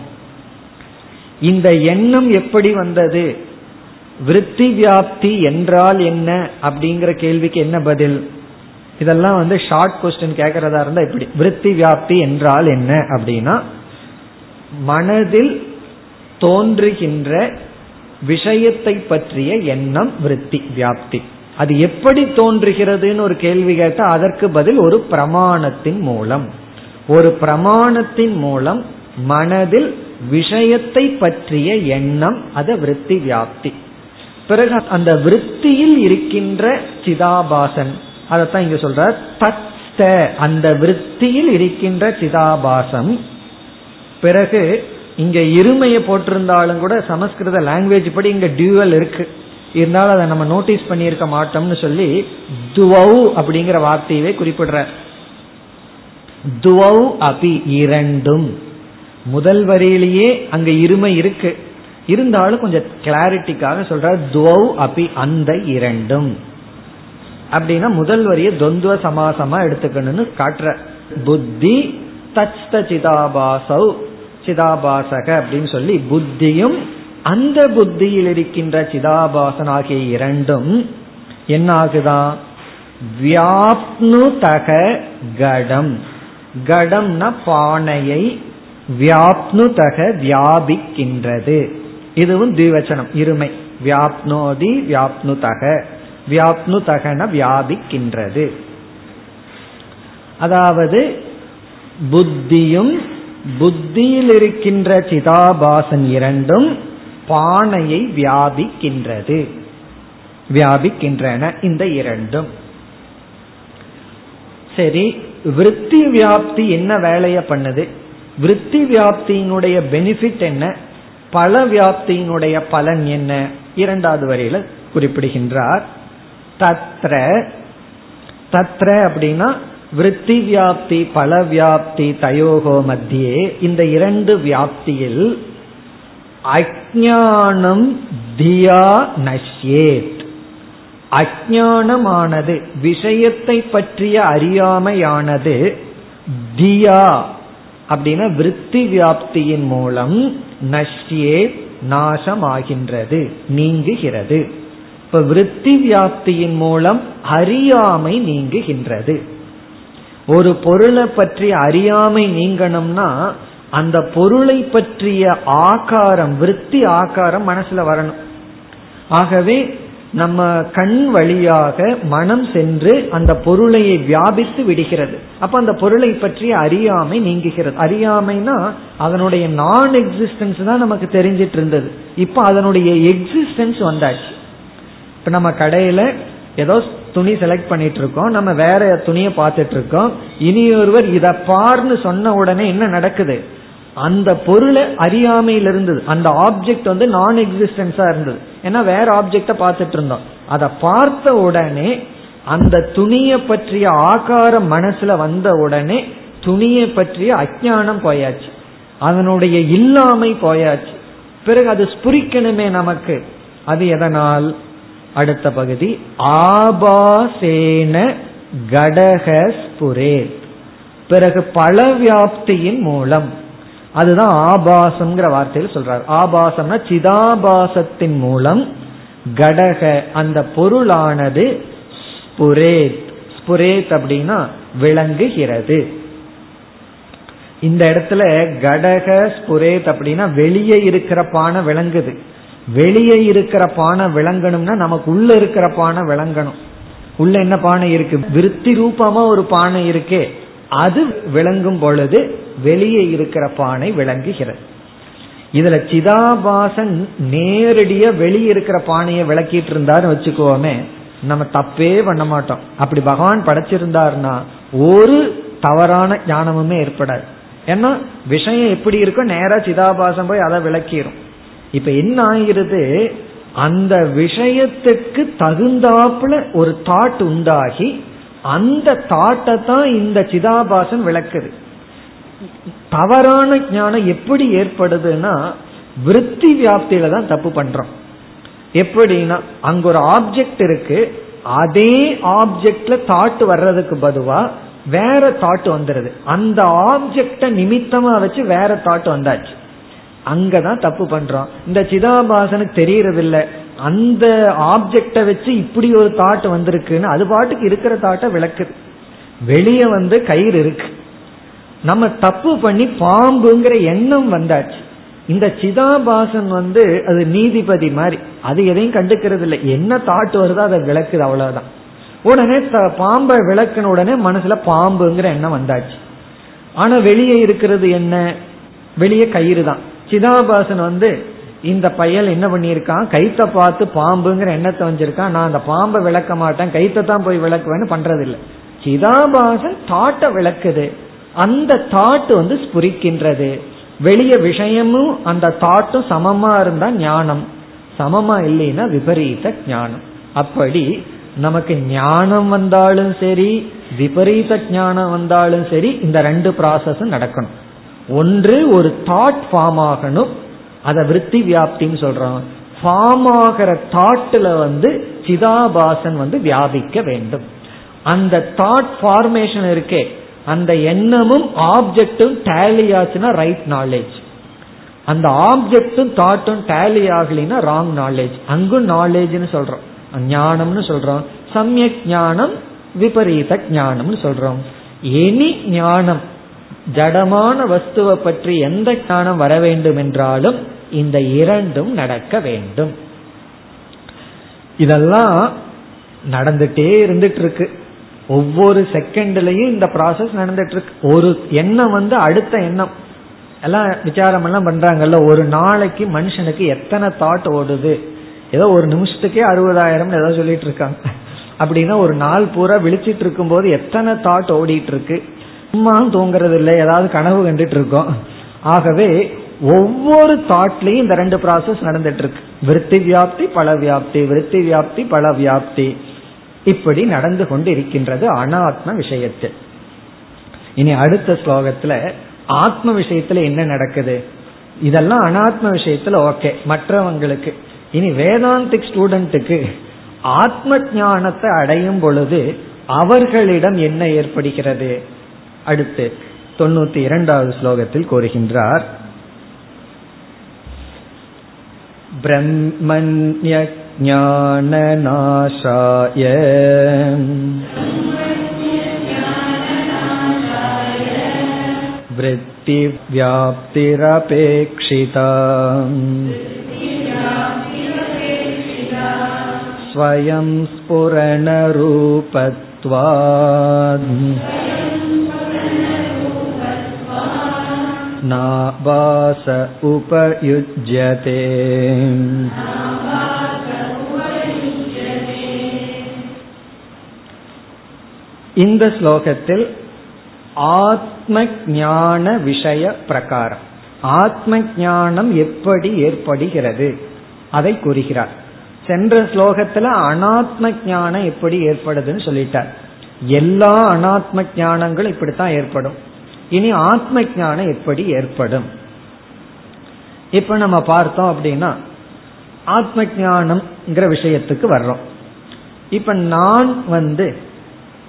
இந்த எண்ணம் எப்படி வந்தது? விருத்தி வியாப்தி என்றால் என்ன அப்படிங்கிற கேள்விக்கு என்ன பதில்? இதெல்லாம் வந்து ஷார்ட் கொஸ்டின் கேட்கறதா இருந்தா இப்படி. விருத்தி வியாப்தி என்றால் என்ன அப்படின்னா மனதில் தோன்றுகின்ற விஷயத்தை பற்றிய எண்ணம் விருத்தி வியாப்தி. அது எப்படி தோன்றுகிறதுன்னு ஒரு கேள்வி கேட்டால் அதற்கு பதில் ஒரு பிரமாணத்தின் மூலம். ஒரு பிரமாணத்தின் மூலம் மனதில் விஷயத்தை பற்றிய எண்ணம் அது விருத்தி வியாப்தி. பிறகு அந்த விருத்தியில் இருக்கின்ற சிதாபாசன் அதைத்தான் இங்க சொல்ற தத்த அந்த விருத்தியில் இருக்கின்ற சிதாபாசம் பிறகு இங்க இருமையை போட்டிருந்தாலும் கூட சமஸ்கிருத லாங்குவேஜ் படி இங்க டியூவல் இருக்கு. இருந்தாலும் அதை நம்ம நோட்டீஸ் பண்ணியிருக்க மாட்டோம்னு சொல்லி துவௌ அப்படிங்கிற வார்த்தையவே குறிப்பிடுற. துவௌ அபி இரண்டும். முதல் வரியிலேயே அங்க இருமை இருக்கு. இருந்தாலும் கொஞ்சம் கிளாரிட்டிக்காக சொல்ற துவௌ அபி அந்த இரண்டும். அப்படின்னா முதல் வரியை தொந்துவ சமாசமா எடுத்துக்கணும்னு காட்டுற. புத்தி தச்த சிதாபாசௌ சிதாபாசக அப்படின்னு சொல்லி புத்தியும் அந்த புத்தியில் இருக்கின்ற சிதாபாசன் ஆகிய இரண்டும் என்ன ஆகுதான் வியாப்னுதக கடம். கடம்னா பானையை வியாப்னுதக வியாபிக்கின்றது. இதுவும் திவச்சனம் இருமை. வியாப்னோதி வியாப்னுதக வியாப்னுதகன வியாபிக்கின்றது. அதாவது புத்தியும் புத்தியில் இருக்கின்ற சிதாபாசன் இரண்டும் பானையை வியாபிக்கின்றது. வியாபிக்கின்றன இந்த இரண்டும். சரி விருத்தி வியாப்தி என்ன வேலைய பண்ணுது? விருத்தி வியாப்தியினுடைய பெனிஃபிட் என்ன? பல வியாப்தியினுடைய பலன் என்ன? இரண்டாவது வரையில குறிப்பிடுகின்றார். தத்ர தத்ர அப்படின்னா விருத்தி வியாப்தி பல வியாப்தி தயோகோ மத்தியே இந்த இரண்டு வியாப்தியில் அஜானம் தியா நஷ்யேத். அஜானமானது விஷயத்தை பற்றிய அறியாமையானது தியா அப்படின்னா விருத்தி வியாப்தியின் மூலம் நஷ்யே நாசமாகின்றது நீங்குகிறது. இப்ப விருத்தி வியாப்தியின் மூலம் அறியாமை நீங்குகின்றது. ஒரு பொருளை பற்றி அறியாமை நீங்கணும்னா அந்த பொருளை பற்றிய ஆகாரம் விருத்தி ஆகாரம் மனசுல வரணும். ஆகவே நம்ம கண் வழியாக மனம் சென்று அந்த பொருளை வியாபித்து விடுகிறது. அப்ப அந்த பொருளை பற்றி அறியாமை நீங்குகிறது. அறியாமைனா அதனுடைய நான் எக்ஸிஸ்டன்ஸ் தான் நமக்கு தெரிஞ்சிட்டு இருந்தது. இப்ப அதனுடைய எக்ஸிஸ்டன்ஸ் வந்தாச்சு. இப்ப நம்ம கடையில ஏதோ துணி செலக்ட் பண்ணிட்டு இருக்கோம். நம்ம வேற துணியை பார்த்துட்டு இருக்கோம். இனி ஒருவர் இதை பார்னு சொன்ன உடனே என்ன நடக்குது? அந்த பொருளை அறியாமையில் இருந்தது. அந்த ஆப்ஜெக்ட் வந்து நான் எக்ஸிஸ்டன்ஸா இருந்தது. ஏன்னா வேற ஆப்ஜெக்ட பார்த்துட்டு இருந்தோம். அதை பார்த்த உடனே அந்த துணியை பற்றிய ஆகாரம் மனசுல வந்த உடனே துணியை பற்றிய அஜானம் போயாச்சு. அதனுடைய இல்லாமை போயாச்சு. பிறகு அது ஸ்புரிக்கணுமே நமக்கு. அது எதனால்? அடுத்த பகுதி ஆபாசேன கடக ஸ்புரே பிறகு பல வியாப்தியின் மூலம். அதுதான் ஆபாசம்ங்கிற வார்த்தையில் சொல்றார். ஆபாசம்னா சிதாபாசத்தின் மூலம் கடக அந்த பொருளானது ஸ்புரேத். ஸ்புரேத் அப்படின்னா விளங்குகிறது. இந்த இடத்துல கடக ஸ்புரேத் அப்படின்னா வெளியே இருக்கிற பானை விளங்குது. வெளியே இருக்கிற பானை விளங்கணும்னா நமக்கு உள்ள இருக்கிற பானை விளங்கணும். உள்ள என்ன பானை இருக்கு? விருத்தி ரூபமா ஒரு பானை இருக்கே. அது விளங்கும் பொழுது வெளியே இருக்கிற பானை விளங்குகிறது. இதுல சிதாபாசன் நேரடியா வெளியே இருக்கிற பானையை விளக்கிட்டு இருந்தாருன்னு வச்சுக்கோமே நம்ம தப்பே பண்ண மாட்டோம். அப்படி பகவான் படைச்சிருந்தாருன்னா ஒரு தவறான ஞானமுமே ஏற்படாது. ஏன்னா விஷயம் எப்படி இருக்கோ நேரா சிதாபாசம் போய் அதை விளக்கிடும் இப்ப என்ன ஆகிறது அந்த விஷயத்துக்கு தகுந்தாப்புல ஒரு தாட் உண்டாகி அந்த தாட்டை தான் இந்த சிதாபாசன் விளக்குது. தவறான ஞானம் எப்படி ஏற்படுதுன்னா விருத்தி வியாப்தியில தான் தப்பு பண்றோம். எப்படின்னா அங்க ஒரு ஆப்ஜெக்ட் இருக்கு அதே ஆப்ஜெக்ட்ல தாட் வர்றதுக்கு பதுவா வேற தாட் வந்துருது. அந்த ஆப்ஜெக்ட நிமித்தமா வச்சு வேற தாட் வந்தாச்சு. அங்கதான் தப்பு பண்றோம். இந்த சிதாபாசனுக்கு தெரியறது இல்ல அந்த ஆப்ஜெக்ட வச்சு இப்படி ஒரு தாட் வந்திருக்குன்னு அது பாட்டுக்கு இருக்கிற தாட்டை விளக்குது. வெளியே வந்து கயிறு இருக்கு. நம்ம தப்பு பண்ணி பாம்புங்கிற எண்ணம் வந்தாச்சு. இந்த சிதாபாசன் வந்து அது நீதிபதி மாதிரி அது எதையும் கண்டுக்கிறது இல்லை என்ன தாட்டு வருதோ அதை விளக்குது அவ்வளவுதான். உடனே பாம்பை விளக்குன உடனே மனசுல பாம்புங்கிற எண்ணம் வந்தாச்சு. ஆனா வெளியே இருக்கிறது என்ன? வெளியே கயிறு தான். சிதாபாசன் வந்து இந்த பையல் என்ன பண்ணியிருக்கான்? கைத்த பார்த்து பாம்புங்கிற எண்ணத்தை வச்சிருக்கான். நான் அந்த பாம்பை விளக்க மாட்டேன் கைத்தை தான் போய் விளக்குவேன்னு பண்றது இல்லை சிதாபாசன் தாட்டை விளக்குது. அந்த தாட் வந்து ஸ்புரிக்கின்றது. வெளிய விஷயமும் அந்த தாட்டும் சமமா இருந்தா ஞானம். சமமா இல்லைன்னா விபரீத ஞானம். அப்படி நமக்கு ஞானம் வந்தாலும் சரி விபரீத ஞானம் வந்தாலும் சரி இந்த ரெண்டு ப்ராசஸும் நடக்கணும். ஒன்று ஒரு தாட் ஃபார்ம் ஆகணும். அதை விற்பி வியாப்தின்னு சொல்றோம். ஃபார்ம் ஆகிற தாட்டில் வந்து சிதாபாசன் வந்து வியாபிக்க வேண்டும். அந்த தாட் ஃபார்மேஷன் இருக்கே. அந்த எண்ணமும் ஆப்ஜெக்டும் டேலி ஆச்சுன்னா ரைட் நாலேஜ் அந்த ஆப்ஜெக்டும் தாட்டும் டேலி ஆகலினா ராங் நாலேஜ் அங்கும் நாலேஜ்னு சொல்றோம். ஞானம்னு சொல்றோம். சமயக் ஞானம் விபரீத ஞானம்னு சொல்றோம். எனி ஞானம் ஜடமான வஸ்துவை பற்றி எந்த ஞானம் வர வேண்டும் என்றாலும் இந்த இரண்டும் நடக்க வேண்டும். இதெல்லாம் நடந்துட்டே இருந்துட்டு இருக்கு. ஒவ்வொரு செகண்ட்லயும் இந்த ப்ராசஸ் நடந்துட்டு இருக்கு ஒரு எண்ணம் வந்து அடுத்த எண்ணம். எல்லாம் விசாரம் எல்லாம் பண்றாங்கல்ல ஒரு நாளைக்கு மனுஷனுக்கு எத்தனை தாட் ஓடுது? ஏதோ ஒரு நிமிஷத்துக்கே அறுபதாயிரம் ஏதோ சொல்லிட்டு இருக்காங்க அப்படின்னா ஒரு நாள் பூரா விழிச்சிட்டு இருக்கும் போது எத்தனை தாட் ஓடிட்டு இருக்கு சும்மா தூங்குறது இல்லை ஏதாவது கனவு கண்டுட்டு இருக்கோம் ஆகவே ஒவ்வொரு தாட்லயும் இந்த ரெண்டு ப்ராசஸ் நடந்துட்டு இருக்கு விருத்தி வியாப்தி பல வியாப்தி விருத்தி வியாப்தி பல வியாப்தி. இப்படி நடந்து கொண்டு இருக்கின்றது அனாத்ம விஷயத்தில். இனி அடுத்த ஸ்லோகத்துல ஆத்ம விஷயத்துல என்ன நடக்குது? இதெல்லாம் அனாத்ம விஷயத்துல ஓகே மற்றவங்களுக்கு. இனி வேதாந்திக் ஸ்டூடெண்ட்டுக்கு ஆத்ம ஞானத்தை அடையும் பொழுது அவர்களிடம் என்ன ஏற்படுகிறது? அடுத்து தொண்ணூத்தி இரண்டாவது ஸ்லோகத்தில் கூறுகின்றார் ब्रह्मण्यज्ञाननाशाय वृत्तिव्याप्तिरपेक्षिता स्वयं स्फुरणरूपत्वात् नाभास उपयुज्यते இந்த ஸ்லோகத்தில் ஆத்ம ஞான விஷய பிரகாரம். ஆத்ம ஞானம் எப்படி ஏற்படுகிறது? அதை கூறுகிறார். சென்ற ஸ்லோகத்துல அனாத்ம ஞானம் எப்படி ஏற்படுதுன்னு சொல்லிட்டார். எல்லா அனாத்ம ஞானங்களும் இப்படித்தான் ஏற்படும். இனி ஆத்ம ஞானம் எப்படி ஏற்படும்? இப்ப நம்ம பார்த்தோம் அப்படின்னா ஆத்ம ஞானம்ங்கிற விஷயத்துக்கு வர்றோம். இப்ப நான் வந்து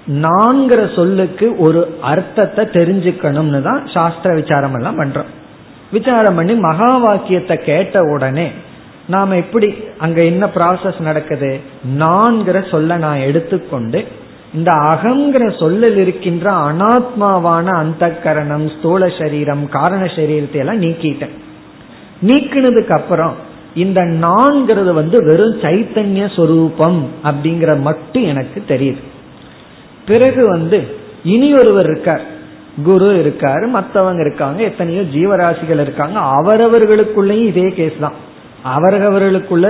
நான்கிற சொல்லுக்கு ஒரு அர்த்தத்தை தெரிஞ்சுக்கணும்னு தான் சாஸ்திர விசாரம் எல்லாம் பண்றோம். விசாரம் பண்ணி மகா வாக்கியத்தை கேட்ட உடனே நாம எப்படி அங்க என்ன ப்ராசஸ் நடக்குது? நான்கிற சொல்ல நான் எடுத்துக்கொண்டு இந்த அகங்கிற சொல்லில் இருக்கின்ற அனாத்மாவான அந்த கரணம் ஸ்தூல சரீரம் காரண சரீரத்தை எல்லாம் நீக்கிட்டேன். நீக்கினதுக்கு அப்புறம் இந்த நான்கிறது வந்து வெறும் சைத்தன்ய சொரூபம் அப்படிங்கிற மட்டும் எனக்கு தெரியுது. பிறகு வந்து இனி ஒருவர் இருக்கார். குரு இருக்காரு மற்றவங்க இருக்காங்க எத்தனையோ ஜீவராசிகள் இருக்காங்க அவரவர்களுக்குள்ளேயும் இதே கேஸ் தான். அவரவர்களுக்குள்ள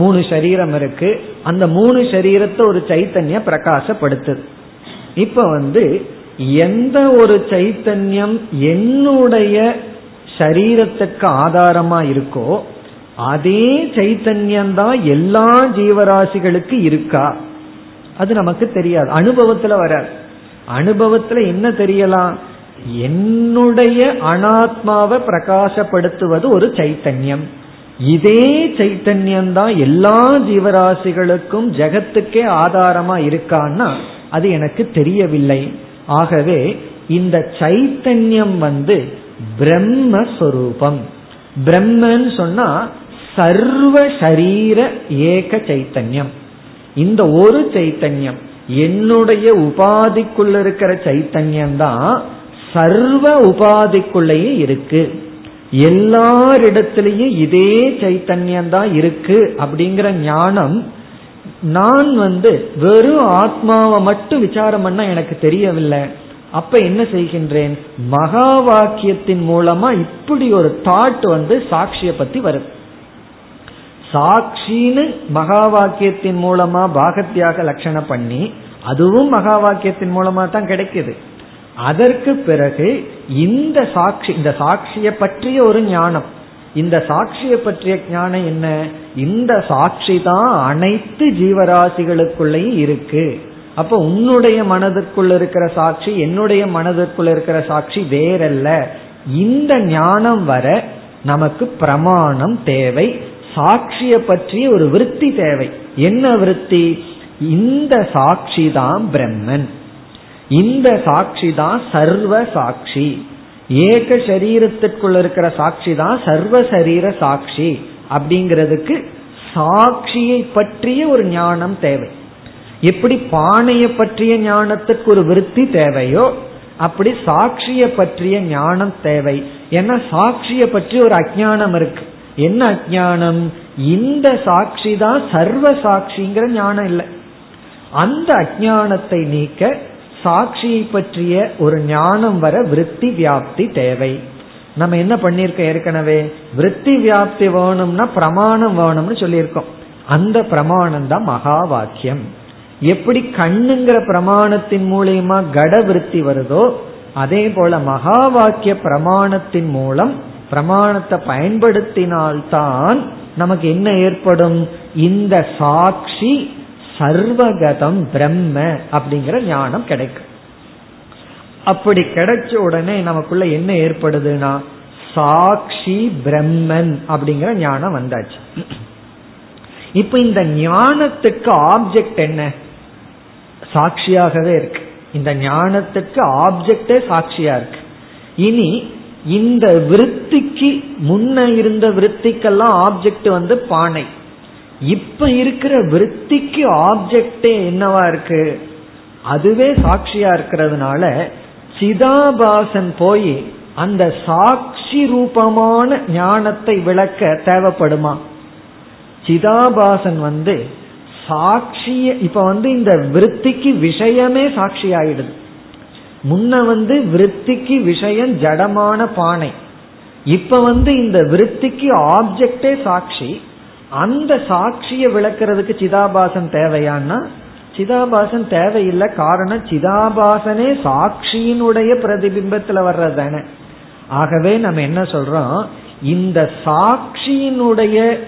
மூணு சரீரம் இருக்கு. அந்த மூணு சரீரத்தை ஒரு சைத்தன்ய பிரகாசப்படுத்துது. இப்ப வந்து எந்த ஒரு சைத்தன்யம் என்னுடைய சரீரத்துக்கு ஆதாரமா இருக்கோ அதே சைத்தன்யம் தான் எல்லா ஜீவராசிகளுக்கு இருக்கா? அது நமக்கு தெரியாது. அனுபவத்துல வராது. அனுபவத்துல என்ன தெரியலாம்? என்னுடைய அனாத்மாவை பிரகாசப்படுத்துவது ஒரு சைத்தன்யம். இதே சைத்தன்யம் தான் எல்லா ஜீவராசிகளுக்கும் ஜெகத்துக்கே ஆதாரமா இருக்கான்னா அது எனக்கு தெரியவில்லை. ஆகவே இந்த சைத்தன்யம் வந்து பிரம்மஸ்வரூபம். பிரம்மன்னு சொன்னா சர்வ சரீர ஏக சைத்தன்யம். இந்த ஒரு சைத்தன்யம் என்னுடைய உபாதிக்குள்ள இருக்கிற சைத்தன்யம் தான் சர்வ உபாதிக்குள்ளேயே இருக்கு. எல்லாரிடத்திலையும் இதே சைத்தன்யம் தான் இருக்கு அப்படிங்கிற ஞானம் நான் வந்து வெறும் ஆத்மாவை மட்டும் விசாரம் பண்ண எனக்கு தெரியவில்லை. அப்ப என்ன செய்கின்றேன்? மகா வாக்கியத்தின் மூலமா இப்படி ஒரு தாட் வந்து சாட்சிய பத்தி வருது. சாட்சின்னு மகா வாக்கியத்தின் மூலமா பாகத்தியாக லட்சணம் பண்ணி அதுவும் மகா வாக்கியத்தின் மூலமா தான் கிடைக்குது. அதற்கு பிறகு இந்த சாட்சி இந்த சாட்சியை பற்றிய ஒரு ஞானம். இந்த சாட்சியை பற்றிய ஞானம் என்ன? இந்த சாட்சி தான் அனைத்து ஜீவராசிகளுக்குள்ளேயும் இருக்கு. அப்ப உன்னுடைய மனதுக்குள்ள இருக்கிற சாட்சி என்னுடைய மனதுக்குள்ள இருக்கிற சாட்சி வேறல்ல. இந்த ஞானம் வர நமக்கு பிரமாணம் தேவை. சாட்சிய பற்றிய ஒரு விருத்தி தேவை. என்ன விருத்தி? இந்த சாட்சி தான் பிரம்மன். இந்த சாட்சி தான் சர்வ சாட்சி. ஏக சரீரத்திற்குள் இருக்கிற சாட்சி தான் சர்வ சரீர சாட்சி. அப்படிங்கிறதுக்கு சாட்சியை பற்றிய ஒரு ஞானம் தேவை. எப்படி பானையை பற்றிய ஞானத்துக்கு ஒரு விருத்தி தேவையோ அப்படி சாட்சிய பற்றிய ஞானம் தேவை. ஏன்னா சாட்சிய பற்றி ஒரு அஜானம் இருக்கு. என்ன அஜானம் இந்த சாட்சி தான் சர்வ சாட்சிங்கிற ஞானம் இல்லை. அந்த அஜானத்தை நீக்க சாட்சியை பற்றிய ஒரு ஞானம் வர விருத்தி வியாப்தி தேவை. நம்ம என்ன பண்ணிருக்கோம் ஏற்கனவே? விருத்தி வியாப்தி வேணும்னா பிரமாணம் வேணும்னு சொல்லியிருக்கோம். அந்த பிரமாணம் தான் மகா வாக்கியம் எப்படி கண்ணுங்கிற பிரமாணத்தின் மூலியமா கட விருத்தி வருதோ அதே போல மகா வாக்கிய பிரமாணத்தின் மூலம் பிரமாணத்தை பயன்படுத்தினால்தான் நமக்கு என்ன ஏற்படும்? இந்த சாட்சி சர்வகதம் பிரம்ம அப்படிங்கிற ஞானம் கிடைக்கும். அப்படி கிடைச்ச உடனே நமக்குள்ள என்ன ஏற்படுதுன்னா சாட்சி பிரம்மன் அப்படிங்கிற ஞானம் வந்தாச்சு. இப்ப இந்த ஞானத்துக்கு ஆப்ஜெக்ட் என்ன? சாட்சியாகவே இருக்கு. இந்த ஞானத்துக்கு ஆப்ஜெக்டே சாட்சியா இருக்கு. இனி இந்த விருத்திக்கு முன்ன இருந்த விருத்திக்கெல்லாம் ஆப்ஜெக்ட் வந்து பானை. இப்ப இருக்கிற விருத்திக்கு ஆப்ஜெக்டே என்னவா இருக்கு? அதுவே சாட்சியா இருக்கிறதுனால சிதாபாசன் போய் அந்த சாட்சி ரூபமான ஞானத்தை விளக்க தேவைப்படுமா? சிதாபாசன் வந்து சாட்சிய இப்ப வந்து இந்த விருத்திக்கு விஷயமே சாட்சி ஆயிடுது முன்ன வந்து விருத்திக்கு விஷயம் ஜடமான பானை. இப்ப வந்து இந்த விருத்திக்கு ஆப்ஜெக்டே சாட்சி. அந்த சாட்சியை விளக்குறதுக்கு சிதாபாசன் தேவையான்னா சிதாபாசன் தேவையில்லை காரணம் சிதாபாசனே சாட்சியினுடைய பிரதிபிம்பத்துல வர்றது தானே. ஆகவே நம்ம என்ன சொல்றோம்? இந்த சாட்சியினுடைய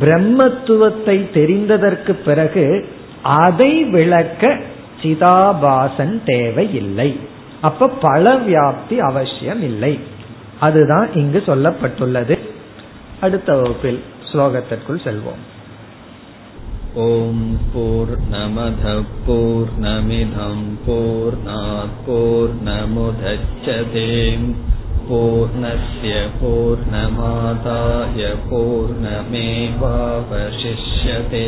பிரம்மத்துவத்தை தெரிந்ததற்கு பிறகு அதை விளக்க சிதாபாசன் தேவையில்லை அப்ப பல வியாப்தி அவசியம் இல்லை அதுதான் இங்கு சொல்லப்பட்டுள்ளது அடுத்த வகுப்பில் ஸ்லோகத்திற்குள் செல்வோம் ॐ पूर्णमधः पूर्णमिधं पूर्णात्पूर्णमुदच्छते पूर्णस्य पूर्णमादाय पूर्णमेवावशिष्यते